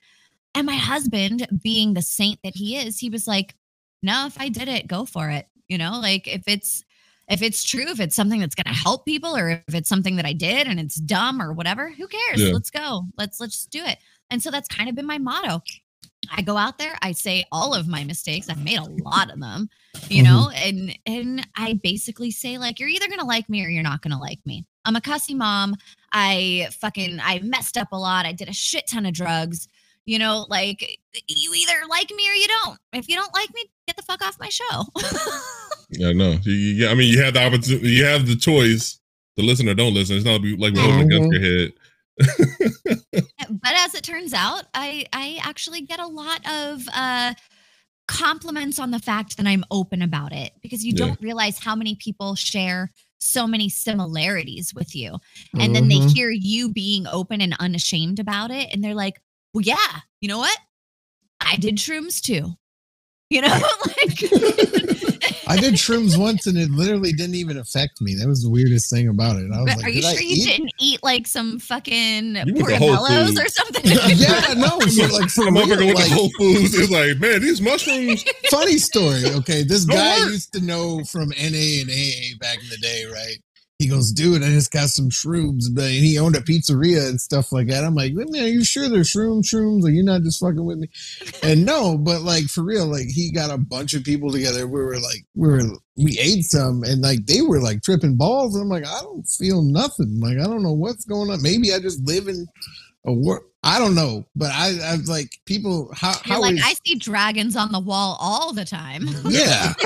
And my husband, being the saint that he is, he was like, no, if I did it, go for it. You know, like if it's, if it's true, if it's something that's going to help people, or if it's something that I did and it's dumb or whatever, who cares? Yeah. Let's go. Let's let's just do it. And so that's kind of been my motto. I go out there, I say all of my mistakes. I've made a lot of them, you mm-hmm. know, and and I basically say like you're either going to like me or you're not going to like me. I'm a cussy mom. I fucking I messed up a lot. I did a shit ton of drugs. You know, like you either like me or you don't. If you don't like me, get the fuck off my show. *laughs* Yeah, no. You, you, I mean, you have the opportunity. You have the choice to listen or don't listen. It's not like we're holding against mm-hmm. your head. *laughs* but as it turns out, I I actually get a lot of uh compliments on the fact that I'm open about it because you Yeah. don't realize how many people share so many similarities with you. And then Mhm. they hear you being open and unashamed about it and they're like, "Well, yeah, you know what? I did shrooms too." You know, *laughs* like *laughs* *laughs* I did shrooms once and it literally didn't even affect me. That was the weirdest thing about it. I was But like, are you did I sure you eat? didn't eat like some fucking You went to Whole portobellos or something? *laughs* yeah, no, for, *laughs* like for A motherfucker real, went like, to Whole Foods. It's like, man, these mushrooms. funny story. Okay, this Don't guy work. used to know from NA and AA back in the day, right? He goes, dude, I just got some shrooms, but and he owned a pizzeria and stuff like that. I'm like, man, are you sure they're shroom shrooms? Are you not just fucking with me? And no, but like for real, like he got a bunch of people together. We were like, we were, we ate some, and like they were like tripping balls. And I'm like, I don't feel nothing. Like I don't know what's going on. Maybe I just live in a world. I don't know, but I, I like people. How You're how like, is- I see dragons on the wall all the time. yeah. *laughs*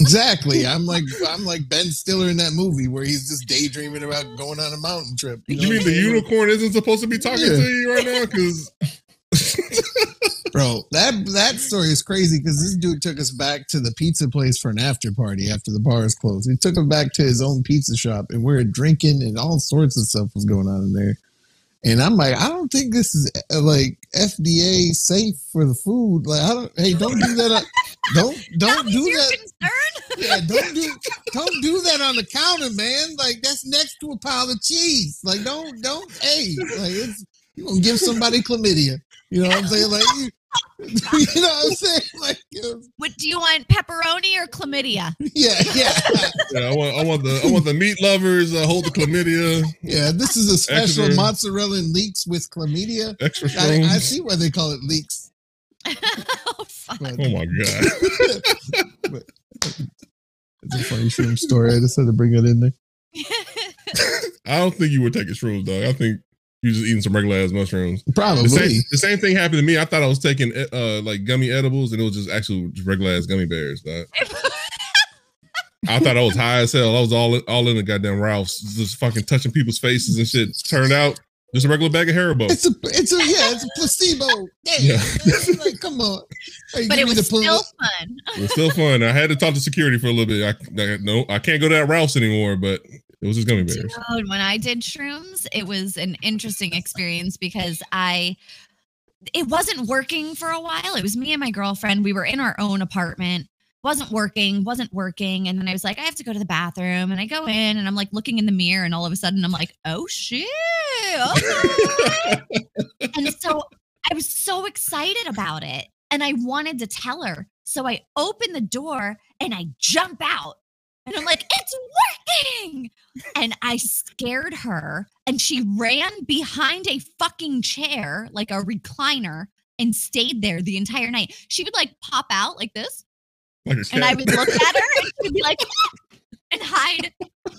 exactly. I'm like I'm like Ben Stiller in that movie where he's just daydreaming about going on a mountain trip. You what mean the unicorn isn't supposed to be talking Yeah. to you right now? Because *laughs* Bro, that that story is crazy because this dude took us back to the pizza place for an after party after the bars closed. He took him back to his own pizza shop and we were drinking and all sorts of stuff was going on in there. And I'm like, I don't think this is uh, like FDA safe for the food. Like, I don't. Hey, don't do that. On, *laughs* don't don't was do that. concern? Yeah, don't do don't do that on the counter, man. Like that's next to a pile of cheese. Like don't don't hey, like it's you gonna give somebody chlamydia. You know what I'm saying? Like you, *laughs* you know what I'm saying? Like uh, What do you want, pepperoni or chlamydia? yeah, yeah, *laughs* yeah, I want, I want the, I want the meat lovers. Uh, hold the chlamydia, yeah. This is a special Extra. mozzarella and leaks with chlamydia. extra I, strong. I see why they call it leeks. *laughs* oh, fuck. But Oh my god! it's a funny shroom story. I just had to bring it in there. I don't think you were taking shrooms, dog. I think you just eating some regular ass mushrooms. Probably. The same, the same thing happened to me. I thought I was taking uh like gummy edibles, and it was just actually regular ass gummy bears. Dog. I thought I was high as hell. I was all all in the goddamn Ralph's, just fucking touching people's faces and shit. Turned out just a regular bag of Haribo. It's a, it's a, yeah, it's a placebo. Damn, Yeah. man, *laughs* like, come on. Hey, but it was the pull- still fun. It was still fun. I had to talk to security for a little bit. I, I no, I can't go to that Ralph's anymore, but it was just gummy bears. Dude, when I did shrooms, it was an interesting experience because I it wasn't working for a while. It was me and my girlfriend. We were in our own apartment. Wasn't working, wasn't working. And then I was like, I have to go to the bathroom. And I go in and I'm like looking in the mirror, and all of a sudden I'm like, oh shit. okay." and so I was so excited about it. And I wanted to tell her. So I open the door and I jump out. And I'm like, it's working. And I scared her. And she ran behind a fucking chair, like a recliner, and stayed there the entire night. She would like pop out like this. And I would look at her and she would be like, *laughs* ah! And hide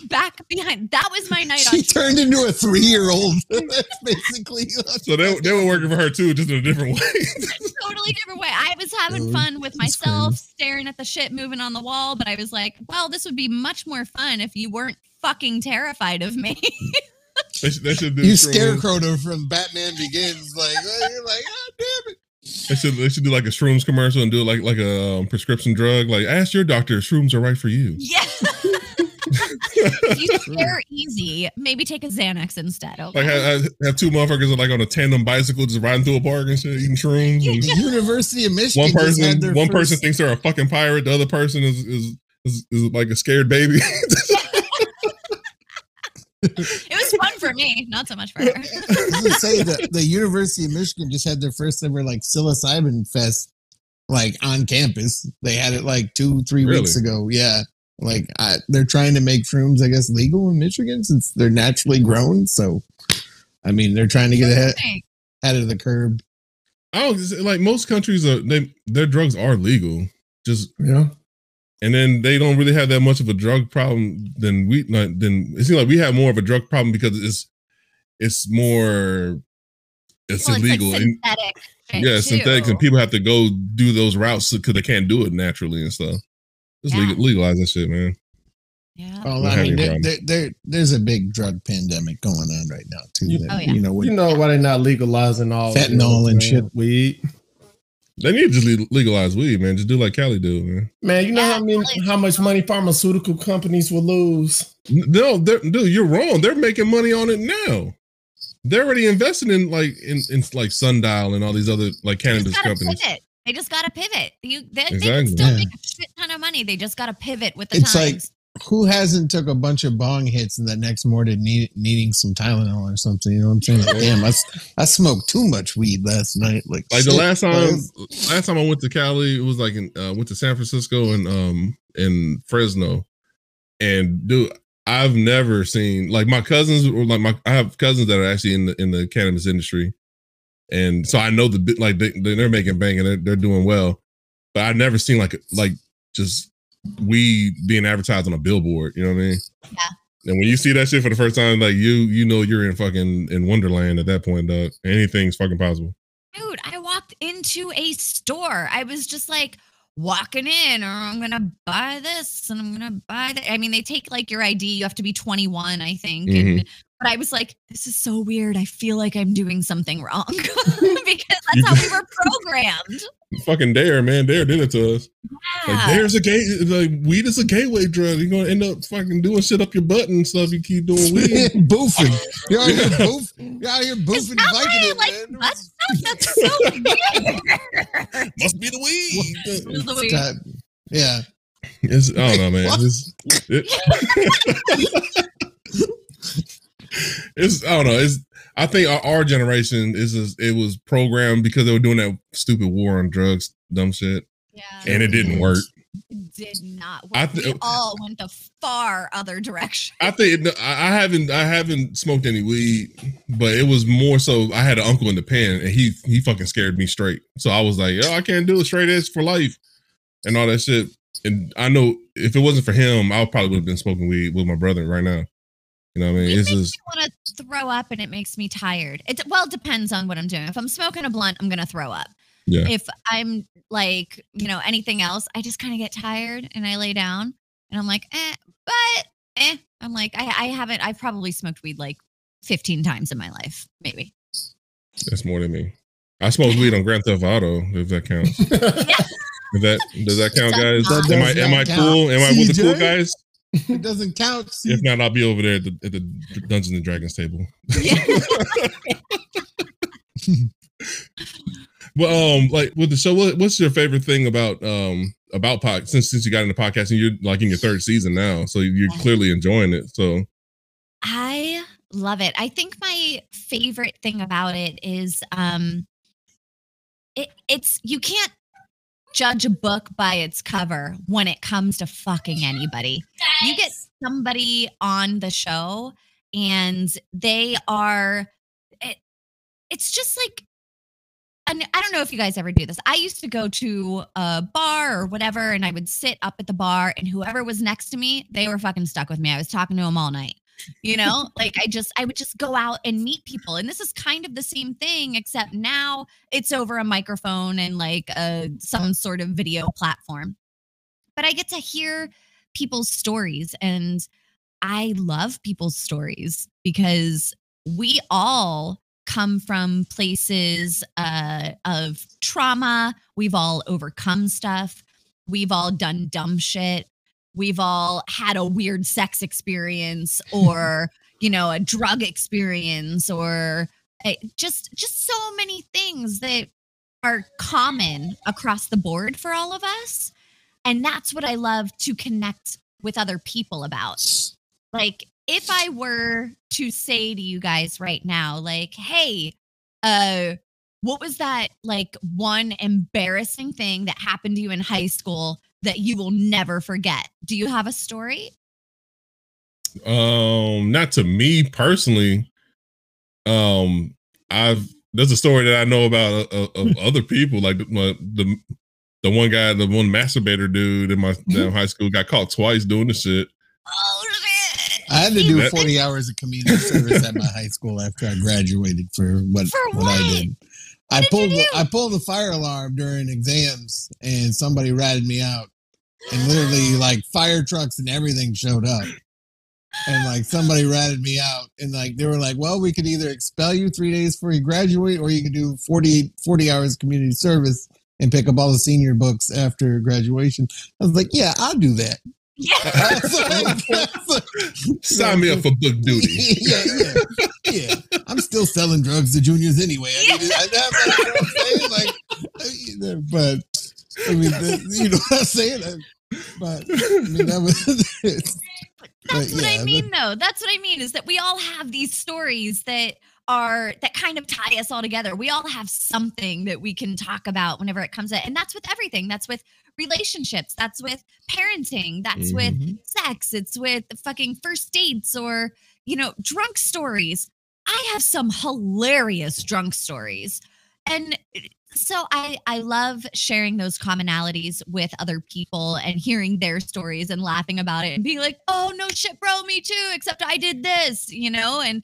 back behind. That was my night on She turned into a three year old. *laughs* That's basically. *laughs* so they, they were working for her too, just in a different way. *laughs* totally different way. I was having Oh, fun with that's myself, staring at the shit moving on the wall, but I was like, well, this would be much more fun if you weren't fucking terrified of me. they, should, they should do You shrooms. scarecrowed her from Batman Begins. Like, oh, you're like, God damn it. They should they should do like a shrooms commercial and do it like like a um, prescription drug. Like ask your doctor if shrooms are right for you. yeah. If you *laughs* scare easy, maybe take a Xanax instead. Okay. Like have, have two motherfuckers like on a tandem bicycle just riding through a park and shit, eating shrooms. And University of Michigan. one person their one first- person thinks they're a fucking pirate. The other person is is is, is like a scared baby. *laughs* it was fun for me, not so much for her. *laughs* I was gonna say that the University of Michigan just had their first ever like psilocybin fest, like on campus. They had it like two, three weeks ago. Yeah, like I, they're trying to make shrooms, I guess, legal in Michigan since they're naturally grown. So, I mean, they're trying to get ahead, ahead of the curb. I don't like most countries are they their drugs are legal. Just Yeah. and then they don't really have that much of a drug problem than we like then it seems like we have more of a drug problem because it's it's more it's Well, it's like illegal and synthetic. shit, yeah synthetics and people have to go do those routes because they can't do it naturally and stuff just Yeah. legalize that shit man Yeah. Well, I mean, there, there, there, there's a big drug pandemic going on right now too. You- that, Oh, yeah. You know, with You know why they're not legalizing all Fentanyl this, and man? shit. Weed. they need to just legalize weed man just do like Cali do man Man, you know Yeah, how many how much money pharmaceutical companies will lose? no dude you're wrong they're making money on it now they're already investing in like in, in like sundial and all these other like You cannabis companies pivot. They just got to pivot. You, they, they can still Yeah. make a shit ton of money. They just got to pivot with the It's like- Who hasn't took a bunch of bong hits and the next morning need, needing some Tylenol or something? You know what I'm saying? Like, *laughs* damn, I, s- I smoked too much weed last night. Like, Like the last time, bro. last time I went to Cali, it was like in uh, went to San Francisco and um and Fresno, and dude, I've never seen like my cousins or like my I have cousins that are actually in the in the cannabis industry, and so I know the like they they're making bang and they're they're doing well, but I've never seen like like just weed being advertised on a billboard. You know what I mean? Yeah. And when you see that shit for the first time, like you you know you're in fucking in Wonderland at that point, dog. Anything's fucking possible. Dude, I walked into a store. I was just like walking in, or I'm gonna buy this and I'm gonna buy that. I mean, they take like your ID. You have to be 21, I think. And mm-hmm. But I was like, this is so weird. I feel like I'm doing something wrong *laughs* because that's how we were programmed. fucking Dare, man. Dare did it to us. Like Yeah. Dare's a gate. like weed is a gateway drug. You're gonna end up fucking doing shit up your butt and stuff. You keep doing *laughs* weed. boofing. You're out here boofing. You're out here Is boofing that why I Vicodin, like man. butt stuff? That's so weird. Must be the weed. It's the weed. God, Yeah. It's, I don't know, man. It's, it- *laughs* it's I don't know. It's I think our, our generation is just, it was programmed because they were doing that stupid war on drugs, dumb shit, Yeah. and it didn't work. It did not. I work. we all went the far other direction. I think it, I haven't I haven't smoked any weed, but it was more so I had an uncle in the pen and he he fucking scared me straight. So I was like, yo, I can't do it straight edge for life and all that shit. And I know if it wasn't for him, I probably would have been smoking weed with my brother right now. You know what I mean? It It's makes just me want to throw up and it makes me tired. It well it depends on what I'm doing. If I'm smoking a blunt, I'm gonna throw up. Yeah. If I'm like, you know, anything else, I just kind of get tired and I lay down and I'm like, eh, but eh. I'm like, I, I haven't I've probably smoked weed like 15 times in my life, maybe. that's more than me. I smoked weed on Grand Theft Auto, if that counts. *laughs* If that does that count, guys? Does. Am I am I Does cool? Am I with the cool guys? It doesn't count. See, If not, I'll be over there at the, at the Dungeons and Dragons table. *laughs* Well, um, like with the show, what, what's your favorite thing about um about pod since since you got into podcasting? You're like in your third season now, so you're clearly enjoying it. So I love it. I think my favorite thing about it is um it it's you can't judge a book by its cover when it comes to fucking anybody. You get somebody on the show and they are it, it's just like and I don't know if you guys ever do this. I used to go to a bar or whatever, and I would sit up at the bar, and whoever was next to me, they were fucking stuck with me. I was talking to them all night. You know, like I just, I would just go out and meet people. And this is kind of the same thing, except now it's over a microphone and like a, some sort of video platform. But I get to hear people's stories, and I love people's stories because we all come from places uh, of trauma. We've all overcome stuff. We've all done dumb shit. We've all had a weird sex experience or, *laughs* you know, a drug experience or uh, just just so many things that are common across the board for all of us. And that's what I love to connect with other people about. Like if I were to say to you guys right now, like, hey, uh, what was that like one embarrassing thing that happened to you in high school that you will never forget? Do you have a story? um not to me personally. Um I've there's a story that I know about uh, of *laughs* other people, like the, my- the the one guy, the one masturbator dude in my *laughs* damn high school got caught twice doing the shit. Oh shit. I had to do That- 40 hours of community service at my high school after I graduated for what, For what what? I did you pulled the, do? I pulled the fire alarm during exams and somebody ratted me out. And literally like fire trucks and everything showed up. And like somebody ratted me out and like they were like, well, we could either expel you three days before you graduate or you could do 40, 40 hours community service and pick up all the senior books after graduation. I was like, yeah, I'll do that. Yeah. *laughs* Sign me up for book duty. *laughs* yeah, yeah, yeah. I'm still selling drugs to juniors anyway. I mean, I, I, you know what I'm saying? Like, but I mean, the, you know what I'm saying? But I mean, that was. *laughs* That's what I mean, though. That's what I mean is that we all have these stories that are that kind of tie us all together. We all have something that we can talk about whenever it comes to, and that's with everything. That's with relationships. That's with parenting. That's mm-hmm. with sex. It's with fucking first dates or you know drunk stories. I have some hilarious drunk stories, and so I I love sharing those commonalities with other people and hearing their stories and laughing about it and being like, "Oh no shit, bro, me too, except I did this," you know? And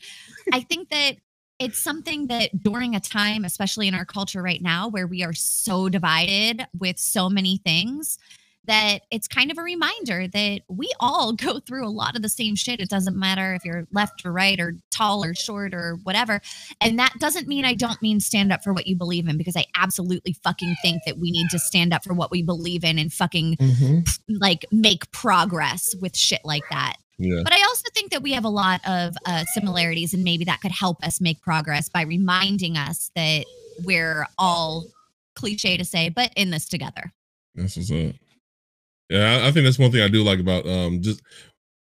I think that it's something that during a time especially in our culture right now where we are so divided with so many things that it's kind of a reminder that we all *laughs* go through a lot of the same shit. It doesn't matter if you're left or right or tall or short or whatever. And that doesn't mean I don't mean stand up for what you believe in because I absolutely fucking think that we need to stand up for what we believe in and fucking mm-hmm. like make progress with shit like that. Yeah. But I also think that we have a lot of uh, similarities, and maybe that could help us make progress by reminding us that we're all cliche to say, but in this together. This is up. Yeah, I, I think that's one thing I do like about um just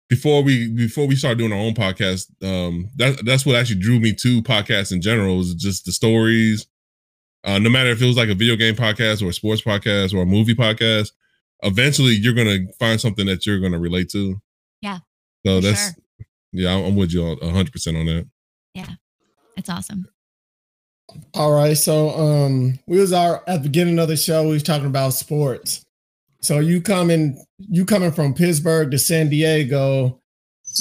before we before we start doing our own podcast. Um, that that's what actually drew me to podcasts in general is just the stories. Uh, no matter if it was like a video game podcast or a sports podcast or a movie podcast, eventually you're gonna find something that you're gonna relate to. Yeah. So that's sure. yeah, I'm with you hundred percent on that. Yeah, it's awesome. All right, so um, we was our at the beginning of the show. We was talking about sports. So you coming, you coming from Pittsburgh to San Diego.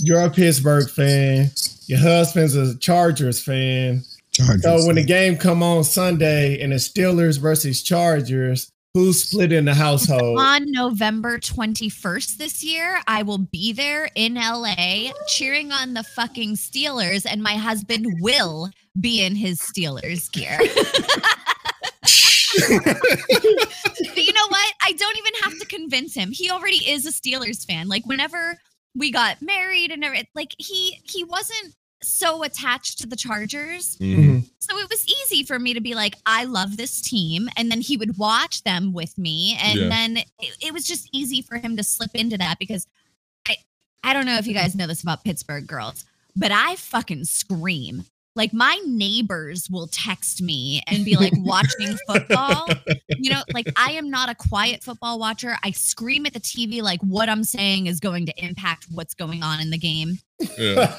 You're a Pittsburgh fan. Your husband's a Chargers fan. Chargers so when the game come on Sunday and the Steelers versus Chargers, who's split in the household? On November 21st this year, I will be there in LA cheering on the fucking Steelers, and my husband will be in his Steelers gear. *laughs* but you know what? I don't even have to convince him. He already is a Steelers fan. Like whenever we got married and everything, like he he wasn't so attached to the Chargers. Mm-hmm. So it was easy for me to be like, I love this team. And then he would watch them with me. And yeah. then it, it, was just easy for him to slip into that because I, I don't know if you guys know this about Pittsburgh girls, but I fucking scream like my neighbors will text me and be like watching *laughs* football. You know, like I am not a quiet football watcher. I scream at the TV like what I'm saying is going to impact what's going on in the game. Yeah.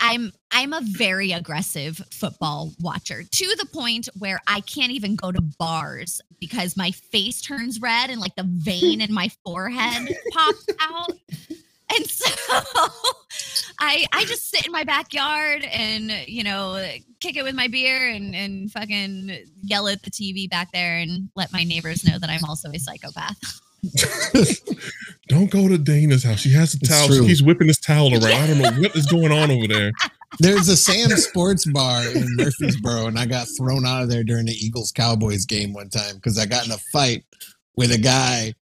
I'm I'm a very aggressive football watcher to the point where I can't even go to bars because my face turns red and like the vein in my forehead pops out. And so *laughs* I I just sit in my backyard and you know kick it with my beer and and fucking yell at the TV back there and let my neighbors know that I'm also a psychopath. *laughs* don't go to Dayna's house. She has a towel. She keeps whipping this towel around. I don't know what is going on over there. There's a Sam Sports Bar in Murfreesboro, and I got thrown out of there during the Eagles Cowboys game one time because I got in a fight with a guy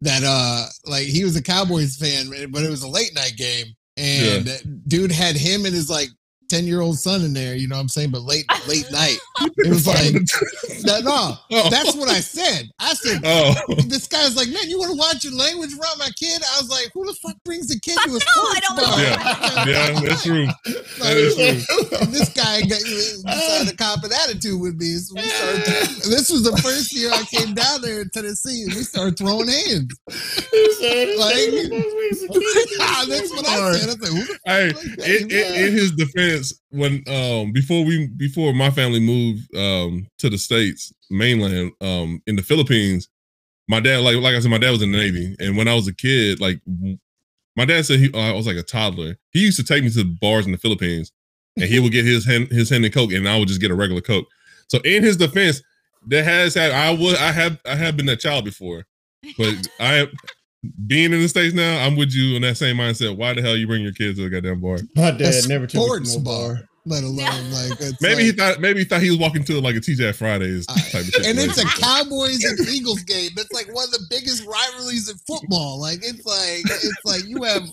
that uh like he was a Cowboys fan, but it was a late night game, and yeah. dude had him and his like 10 year old son in there, you know what I'm saying? But late, late *laughs* night, it was like, *laughs* no, no, oh. that's what I said. I said, oh. this guy's like, man, you want to watch your language around my kid? I was like, who the fuck brings a kid to a school? *laughs* no, sports bar? Yeah, yeah that's true. Like, that is true. this guy got, decided to cop an attitude with me. So we started, this was the first year I came down there in Tennessee and we started throwing hands. like, that's what I said. I said, hey, in, in, in his defense, when um before we before my family moved um to the states mainland um in the Philippines, my dad like like I said my dad was in the Navy, and when I was a kid, like my dad said he I was like a toddler. He used to take me to bars in the Philippines, and he would get his hand his hand in coke, and I would just get a regular coke. So in his defense, that has had I would I have I have been that child before, but I being in the states now, I'm with you in that same mindset. Why the hell you bring your kids to the goddamn bar? My dad never took sports me to bar. bar. Let alone like *laughs* maybe like, he thought maybe he thought he was walking to like a TJ Fridays type of And it's a Cowboys and *laughs* Eagles game. It's like one of the biggest rivalries in football. Like it's like it's like you have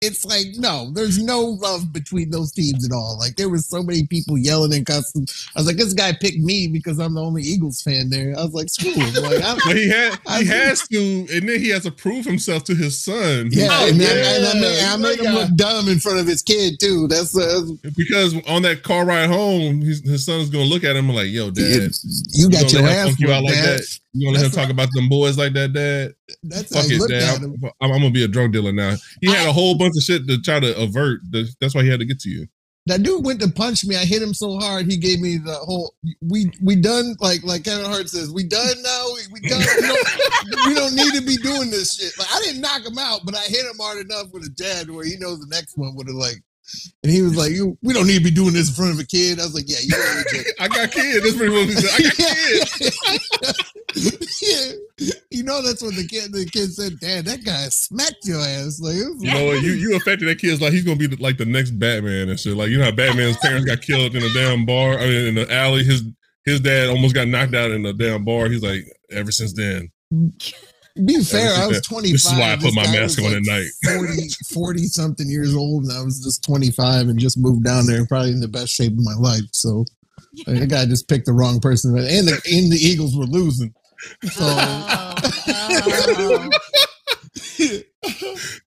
it's like no, there's no love between those teams at all. Like there was so many people yelling and cussing. I was like, this guy picked me because I'm the only Eagles fan there. I was like, screw him. Like, I'm, *laughs* But he had I he has to, and then he has to prove himself to his son. yeah, Oh, and, yeah, then, and I made, I made him look dumb in front of his kid too. That's uh, Because on that car ride home, his, his son's gonna look at him like, "Yo, dad, you got gonna your ass you out like that? You gonna let him talk about them boys like that, dad? That's Fuck it, dad. I'm, I'm gonna be a drug dealer now." He had a whole bunch of shit to try to avert. That's why he had to get to you. that dude went to punch me. I hit him so hard he gave me the whole we we done like like Kevin Hart says we done now we, we done we don't, *laughs* we don't need to be doing this shit. Like I didn't knock him out, but I hit him hard enough with a jab where he knows the next one would have like. And he was like, we don't need to be doing this in front of a kid." I was like, "Yeah, you know what *laughs* I got kids. That's pretty much what he said. I got kids. *laughs* yeah. You know that's what the kid the kid said, Dad, that guy smacked your ass. Like You know what? You you affected that kid's like he's gonna be the, like the next Batman and shit. Like you know how Batman's *laughs* parents got killed in a damn bar. I mean in the alley. His his dad almost got knocked out in a damn bar. He's like ever since then. Be fair, I was 25. This is why I put This my mask was on at night. 40, 40 something years old, and I was just 25 and just moved down there, probably in the best shape of my life. So like, the guy just picked the wrong person, and the and the Eagles were losing. So Oh, oh.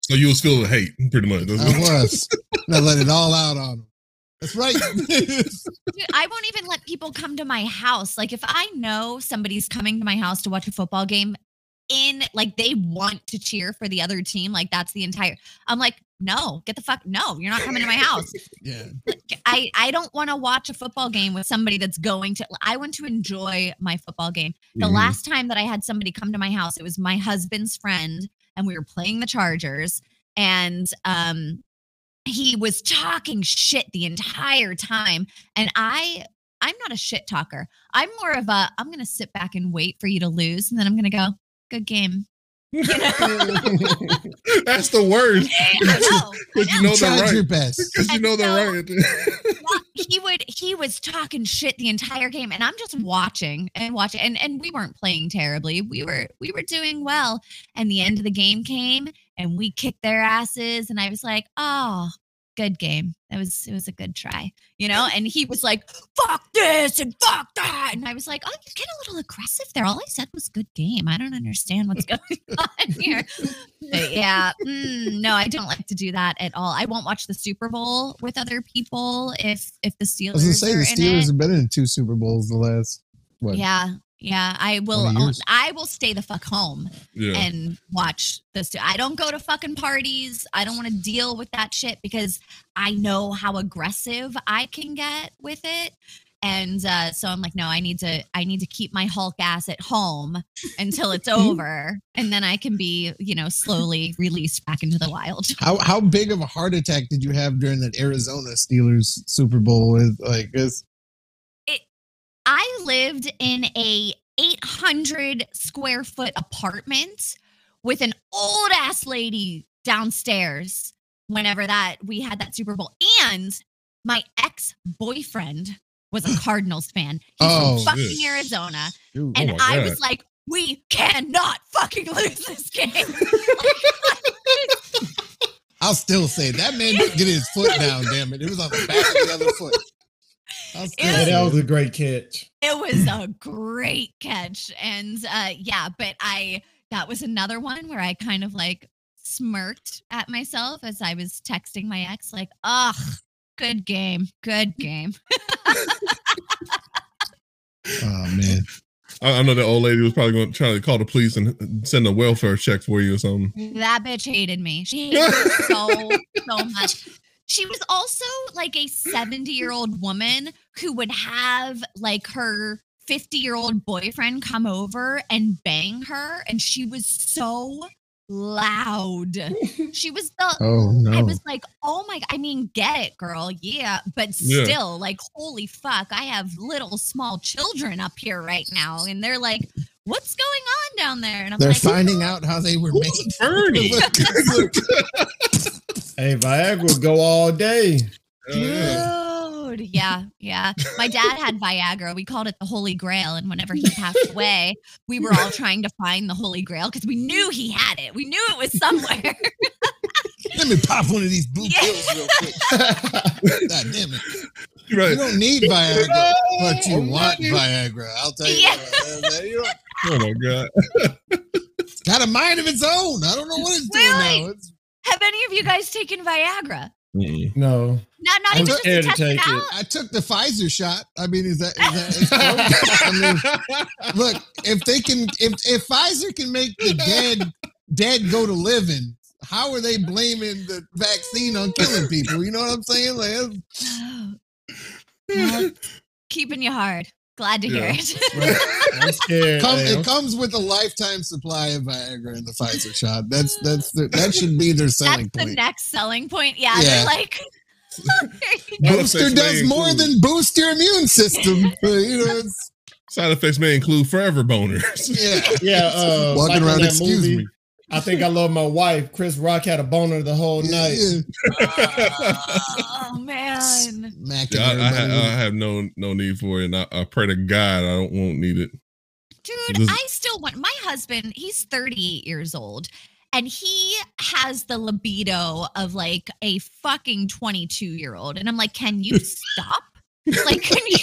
So you was filled with hate, pretty much. I was. And I let it all out on him. That's right. Dude, I won't even let people come to my house. Like if I know somebody's coming to my house to watch a football game in like they want to cheer for the other team, like that's the entire I'm like, no, get the fuck no, you're not coming to my house. *laughs* yeah. I I don't want to watch a football game with somebody that's going to I want to enjoy my football game. The Mhm. last time that I had somebody come to my house, it was my husband's friend, and we were playing the Chargers, and um, he was talking shit the entire time, and I. I'm not a shit talker. I'm more of a I'm gonna sit back and wait for you to lose, and then I'm gonna go, good game. *laughs* That's the worst. *laughs* I. Because you know. know they're Tried your right. best. Because you And know they're so- right. *laughs* he would he was talking shit the entire game and i'm just watching and watching and and we weren't playing terribly we were we were doing well and the end of the game came and we kicked their asses and i was like oh good game. It was it was a good try you know? And he was like fuck this and fuck that! And i was like oh you get a little aggressive there. All i said was good game. I don't understand what's going *laughs* on here. But yeah, mm, no, I don't like to do that at all. I won't watch the Super Bowl with other people if if the Steelers I was gonna say the Steelers have been in two Super Bowls the last what? Yeah, yeah, I will. own- I will stay the fuck home Yeah. and watch this. I don't go to fucking parties. I don't want to deal with that shit because I know how aggressive I can get with it. And uh, so I'm like, no, I need to, I need to keep my Hulk ass at home until it's *laughs* over, and then I can be, you know, slowly released back into the wild. *laughs* How how big of a heart attack did you have during that Arizona Steelers Super Bowl? With like, it's, I lived in a 800 square foot apartment with an old ass lady downstairs whenever that we had that Super Bowl. And my ex boyfriend was a *clears throat* Cardinals fan. He's Oh, from fucking. Arizona. dude, oh And my I God. was like, we cannot fucking lose this game. *laughs* *laughs* I'll still say that man didn't get his foot down. Damn it, it was on the back of the other foot. I'll still Ew. That was a great catch. it was a great catch and uh yeah but i that was another one where i kind of like smirked at myself as i was texting my ex like ugh good game good game *laughs* Oh man, I, I know that old lady was probably going to try to call the police and send a welfare check for you or something. that bitch hated me she hated me so so much she was also like a 70 year old woman who would have like her 50 year old boyfriend come over and bang her and she was so loud *laughs* she was the oh no. I was like, oh my, I mean, get it, girl. Yeah. But Yeah. still, like, holy fuck, I have little small children up here right now. And they're like, what's going on down there? And I'm They're like, finding out how they were made. *laughs* Bernie. *laughs* Look, look. Hey, Viagra will go all day. Dude. Yeah. Yeah. My dad had Viagra. We called it the Holy Grail. And whenever he passed *laughs* away, we were all trying to find the Holy Grail because we knew he had it. We knew it was somewhere. *laughs* Let me pop one of these blue Yeah. pills real quick. *laughs* God damn it. You're right. You don't need Viagra, but you Oh, want right. Viagra. I'll tell you. Yeah. that. You Oh my god. It's got a mind of its own. I don't know what it's doing Really? now. It's, Have any of you guys taken Viagra? Mm-mm. no. Not, not I'm even just to scared to test it take it. out. I took the Pfizer shot. I mean, is that, is that *laughs* I mean, look, if they can, if if Pfizer can make the dead dead go to living, how are they blaming the vaccine on killing people? You know what I'm saying? Like, *sighs* Well, keeping you hard. Glad to hear Yeah. it. *laughs* I'm scared. come, it comes with a lifetime supply of Viagra and the Pfizer shot. That's that's the, that should be their selling point. That's selling the next selling point. Yeah, Yeah. they're like, Here you go. Side Booster does more include- than boost your immune system. *laughs* You know, it's, Side effects may include forever boners. yeah. *laughs* yeah, uh, Walking like around, excuse movie, me. I think I love my wife. Chris Rock had a boner the whole night. Yeah. oh man. Macking Yeah, I, I, everybody ha- with- I have no no need for it, and I, I pray to God I don't won't need it. Dude, This- I still want my husband, he's 38 years old. And he has the libido of like a fucking 22 year old. And I'm like, can you stop? like, can you?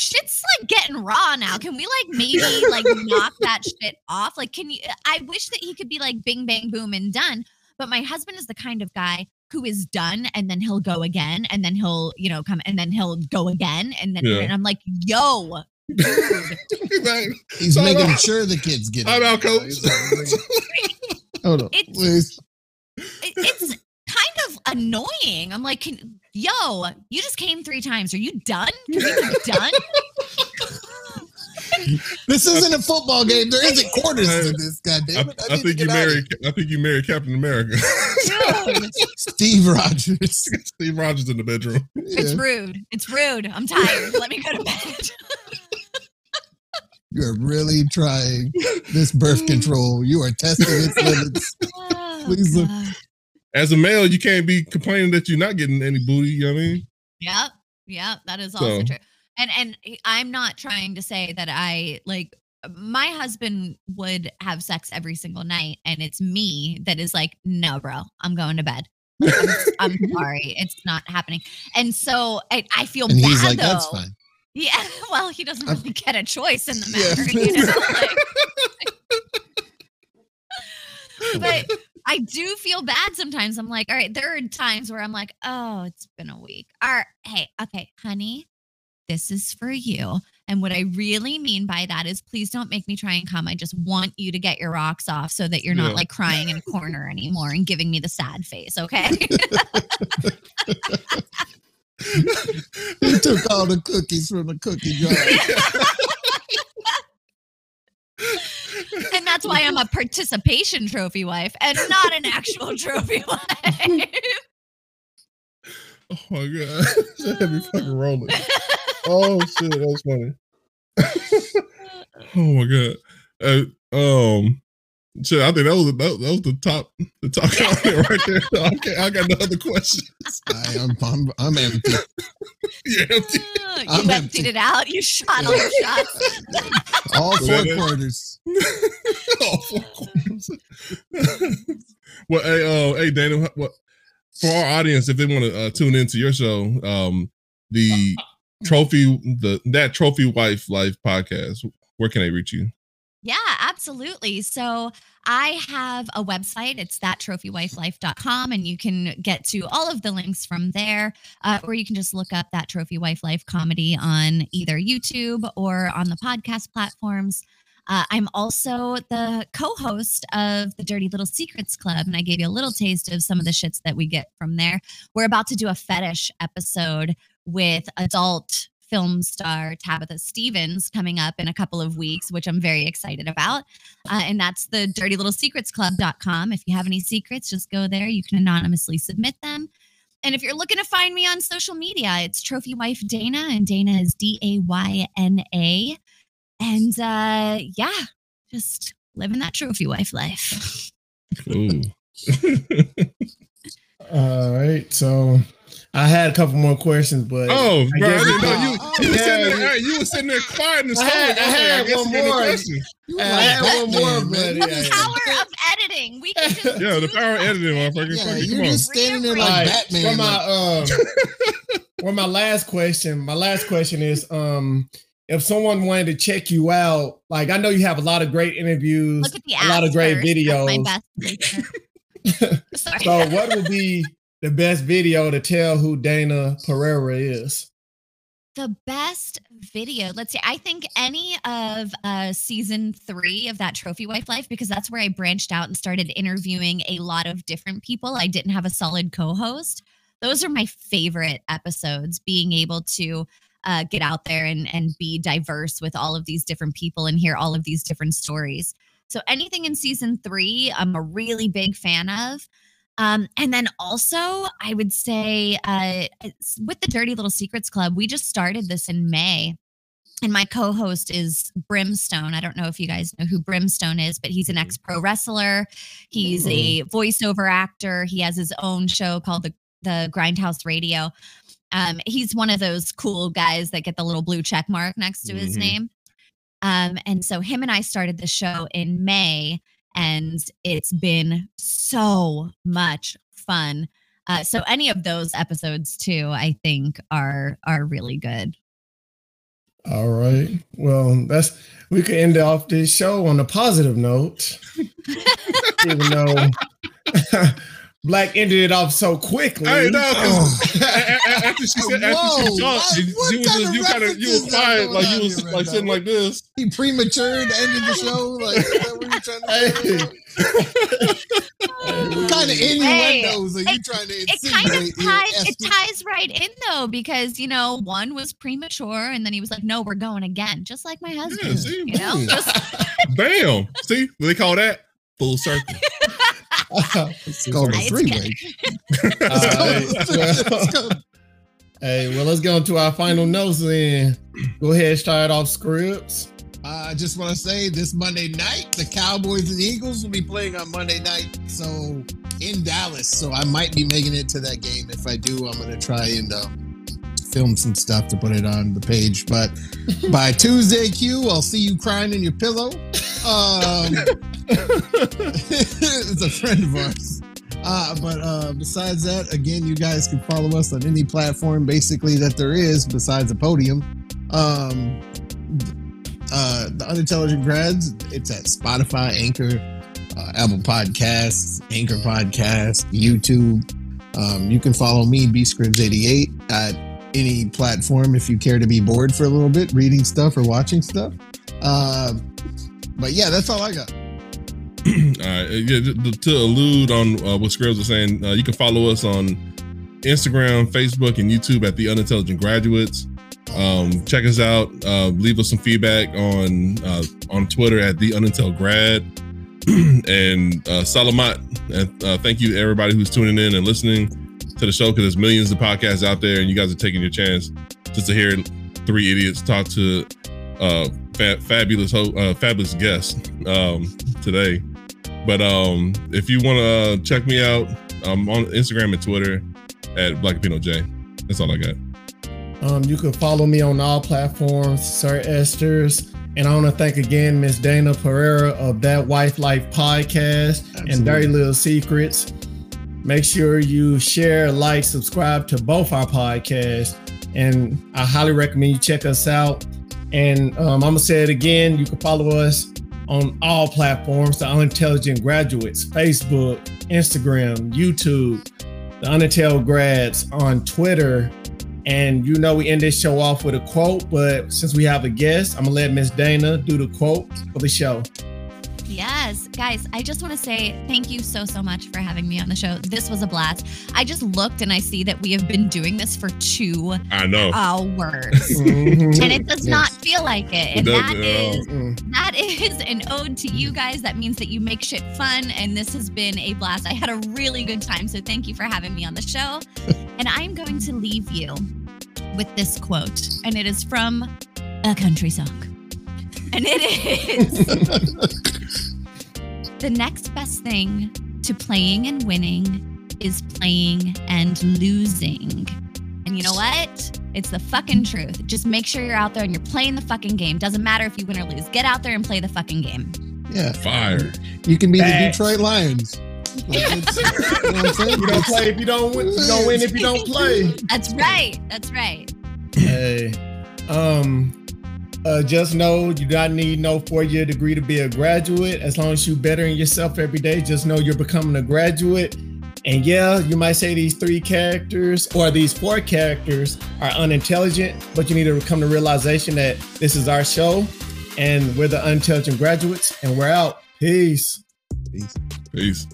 Shit's like getting raw now. Can we like maybe *laughs* like knock that shit off? Like, can you? I wish that he could be like bing, bang, boom, and done. But my husband is the kind of guy who is done and then he'll go again and then he'll, you know, come and then he'll go again. And then Yeah. and I'm like, yo, dude. *laughs* He's Time making out. sure the kids get it. I'm out, coach. *laughs* Hold on. It's- Please. it- it's kind of annoying. I'm like, can, yo, you just came three times. Are you done? *laughs* Can we be done? This isn't a football game. There isn't quarters to this. I, Goddamn it! I need to think you get out of married. I think you married Captain America. *laughs* Steve Rogers. Steve Rogers in the bedroom. it's Yeah. rude. It's rude. I'm tired. Let me go to bed. You're really trying this birth control. You are testing its *laughs* limits. Oh, Please look- God. As a male, you can't be complaining that you're not getting any booty. You know what I mean? Yep. Yep. That is also So- true. And and I'm not trying to say that I like my husband would have sex every single night, and it's me that is like, no, bro, I'm going to bed. Like, I'm, I'm *laughs* sorry, it's not happening. And so I, I feel And bad like, though. that's fine. Yeah, *laughs* well, he doesn't I'm- really get a choice in the Yeah. matter, you know. *laughs* Like, but I do feel bad sometimes. I'm like, all right, there are times where I'm like, oh, it's been a week. All right, hey, okay, honey, this is for you. And what I really mean by that is please don't make me try and come. I just want you to get your rocks off so that you're not Yeah. like crying in a corner anymore and giving me the sad face, okay? He took all the cookies from the cookie jar. *laughs* *laughs* and that's why I'm a participation trophy wife and not an actual trophy *laughs* wife. Oh my god, *laughs* that had me fucking rolling. Oh shit, that was funny. *laughs* oh my god. Uh, um, shit, I think that was that, that was the top the top *laughs* comment right there. *laughs* Okay, I got no other questions. I, am I'm, I'm empty. *laughs* Yeah, empty. you I'm emptied empty. it out. You shot all your shots. All four Well, quarters. All four corners. well, hey, uh, hey, Daniel, what for our audience, if they want to uh, tune into your show, um, the trophy, the that trophy wife life podcast, where can they reach you? Absolutely. So I have a website. It's thattrophywifelife.com, and you can get to all of the links from there, uh, or you can just look up that Trophy Wife Life comedy on either YouTube or on the podcast platforms. Uh, I'm also the co host of the Dirty Little Secrets Club, and I gave you a little taste of some of the shits that we get from there. We're about to do a fetish episode with adult film star Tabitha Stevens coming up in a couple of weeks, which I'm very excited about. Uh, and that's the dirty little secrets club.com. If you have any secrets, just go there. You can anonymously submit them. And if you're looking to find me on social media, it's Trophy Wife Dayna, and Dayna is D A Y N A. And uh, yeah, just living that trophy wife life. *laughs* Ooh. *laughs* All right, so I had a couple more questions, but oh, I bro, I didn't know it's- you. You were sitting there, you- hey, you were sitting there quiet and I had- stuff. I had one more. I had one more, man. but You yeah, was yeah. Power of editing. editing. We can just Yeah, the *laughs* power of editing, motherfucker. Yeah, Fuck you're come on. just standing there like All right, Batman. For my um, well, my last question. My last question is um, if someone wanted to check you out, like I know you have a lot of great interviews, Look at the a lot of great first. That's my videos. best *laughs* *laughs* So, what would be the best video to tell who Dayna Pereira is? the best video. Let's see. I think any of uh season three of that trophy wife life because that's where i branched out and started interviewing a lot of different people. I didn't have a solid co-host. Those are my favorite episodes being able to uh, get out there and and be diverse with all of these different people and hear all of these different stories. So anything in season three i'm a really big fan of um, and then also, I would say uh, with the Dirty Little Secrets Club, we just started this in May. And my co host is Brimstone. I don't know if you guys know who Brimstone is, but he's an ex pro wrestler. He's a voiceover actor. He has his own show called the, the Grindhouse Radio. Um, he's one of those cool guys that get the little blue check mark next to his Mhm. name. Um, and so him and I started the show in May and it's been so much fun. Uh, so any of those episodes too, I think are are really good. All right. Well, that's we could end off this show on a positive note, *laughs* even though *laughs* Black ended it off so quickly. Hey, no, 'cause *sighs* Oh. a- a- after she said, after Whoa, she talked, what- you, what you was kind just, of you kind of you was references quiet, like you was right like now? sitting like this. he premature ended the show. Like, is that what you're trying to say? What kind of innuendos are you it- trying to It kind of ties it ties right in though because you know one was premature and then he was like, "No, we're going again," just like my husband. see, you know, just Bam! See, what they call that full circle. *laughs* *laughs* It's called a three good. way. Well, hey, well, let's go into our final notes then. Go ahead, and start off Scribbs. I just want to say this Monday night, the Cowboys and Eagles will be playing on Monday night. So in Dallas. So I might be making it to that game. If I do, I'm going to try and uh, film some stuff to put it on the page. But *laughs* by Tuesday, Q, I'll see you crying in your pillow. *laughs* Um, *laughs* it's a friend of ours. Uh, but uh, besides that, again, you guys can follow us on any platform basically that there is besides the podium. Um, uh, the unintelligent grads, it's at Spotify, Anchor, uh, Apple Podcasts, Anchor Podcast, YouTube. Um, you can follow me, bscribbs88, at any platform if you care to be bored for a little bit, reading stuff or watching stuff. Uh, but yeah, that's all I got. *clears throat* Right. To, allude on uh, what Scribbs was saying, uh, you can follow us on Instagram, Facebook, and YouTube at the Unintelligent Graduates. Um, check us out. Uh, leave us some feedback on uh, on Twitter at the Unintel Grad. *clears throat* and uh, Salamat. And uh, thank you everybody who's tuning in and listening to the show because there's millions of podcasts out there, and you guys are taking your chance just to hear three idiots talk to uh, fa- fabulous ho- uh, fabulous guests um, today. But um, if you want to uh, check me out, I'm on Instagram and Twitter at Blackipino Jay. That's all I got. Um, you can follow me on all platforms, Sir Esters. And I want to thank again Miss Dayna Pereira of That Wife Life podcast and Absolutely. Dirty Little Secrets. Make sure you share, like, subscribe to both our podcasts. And I highly recommend you check us out. And um, I'm going to say it again you can follow us on all platforms the Unintelligent Graduates, Facebook, Instagram, YouTube, the Unintel Grads on Twitter. And you know, we end this show off with a quote, but since we have a guest, I'm gonna let Miss Dayna do the quote for the show. Yes, guys, I just want to say thank you so, so much for having me on the show. This was a blast. I just looked and I see that we have been doing this for two I know. hours. *laughs* Mhm. And it does Yes. not feel like it. And does, that yeah. is Mm. that is an ode to you guys. That means that you make shit fun. And this has been a blast. I had a really good time. So thank you for having me on the show. *laughs* and I'm going to leave you with this quote. And it is from a country song. And it is *laughs* The next best thing to playing and winning is playing and losing. And you know what? It's the fucking truth. Just make sure you're out there and you're playing the fucking game. Doesn't matter if you win or lose. Get out there and play the fucking game. Yeah. Fire. You can be the Detroit Lions. *laughs* Like, you know what I'm? You don't play if you don't win. You don't win if you don't play. That's right. That's right. Hey, um, uh, just know you do not need no four-year degree to be a graduate. As long as you bettering yourself every day, just know you're becoming a graduate. And yeah, you might say these three characters or these four characters are unintelligent, but you need to come to realization that this is our show, and we're the unintelligent graduates, and we're out. Peace. Peace. Peace.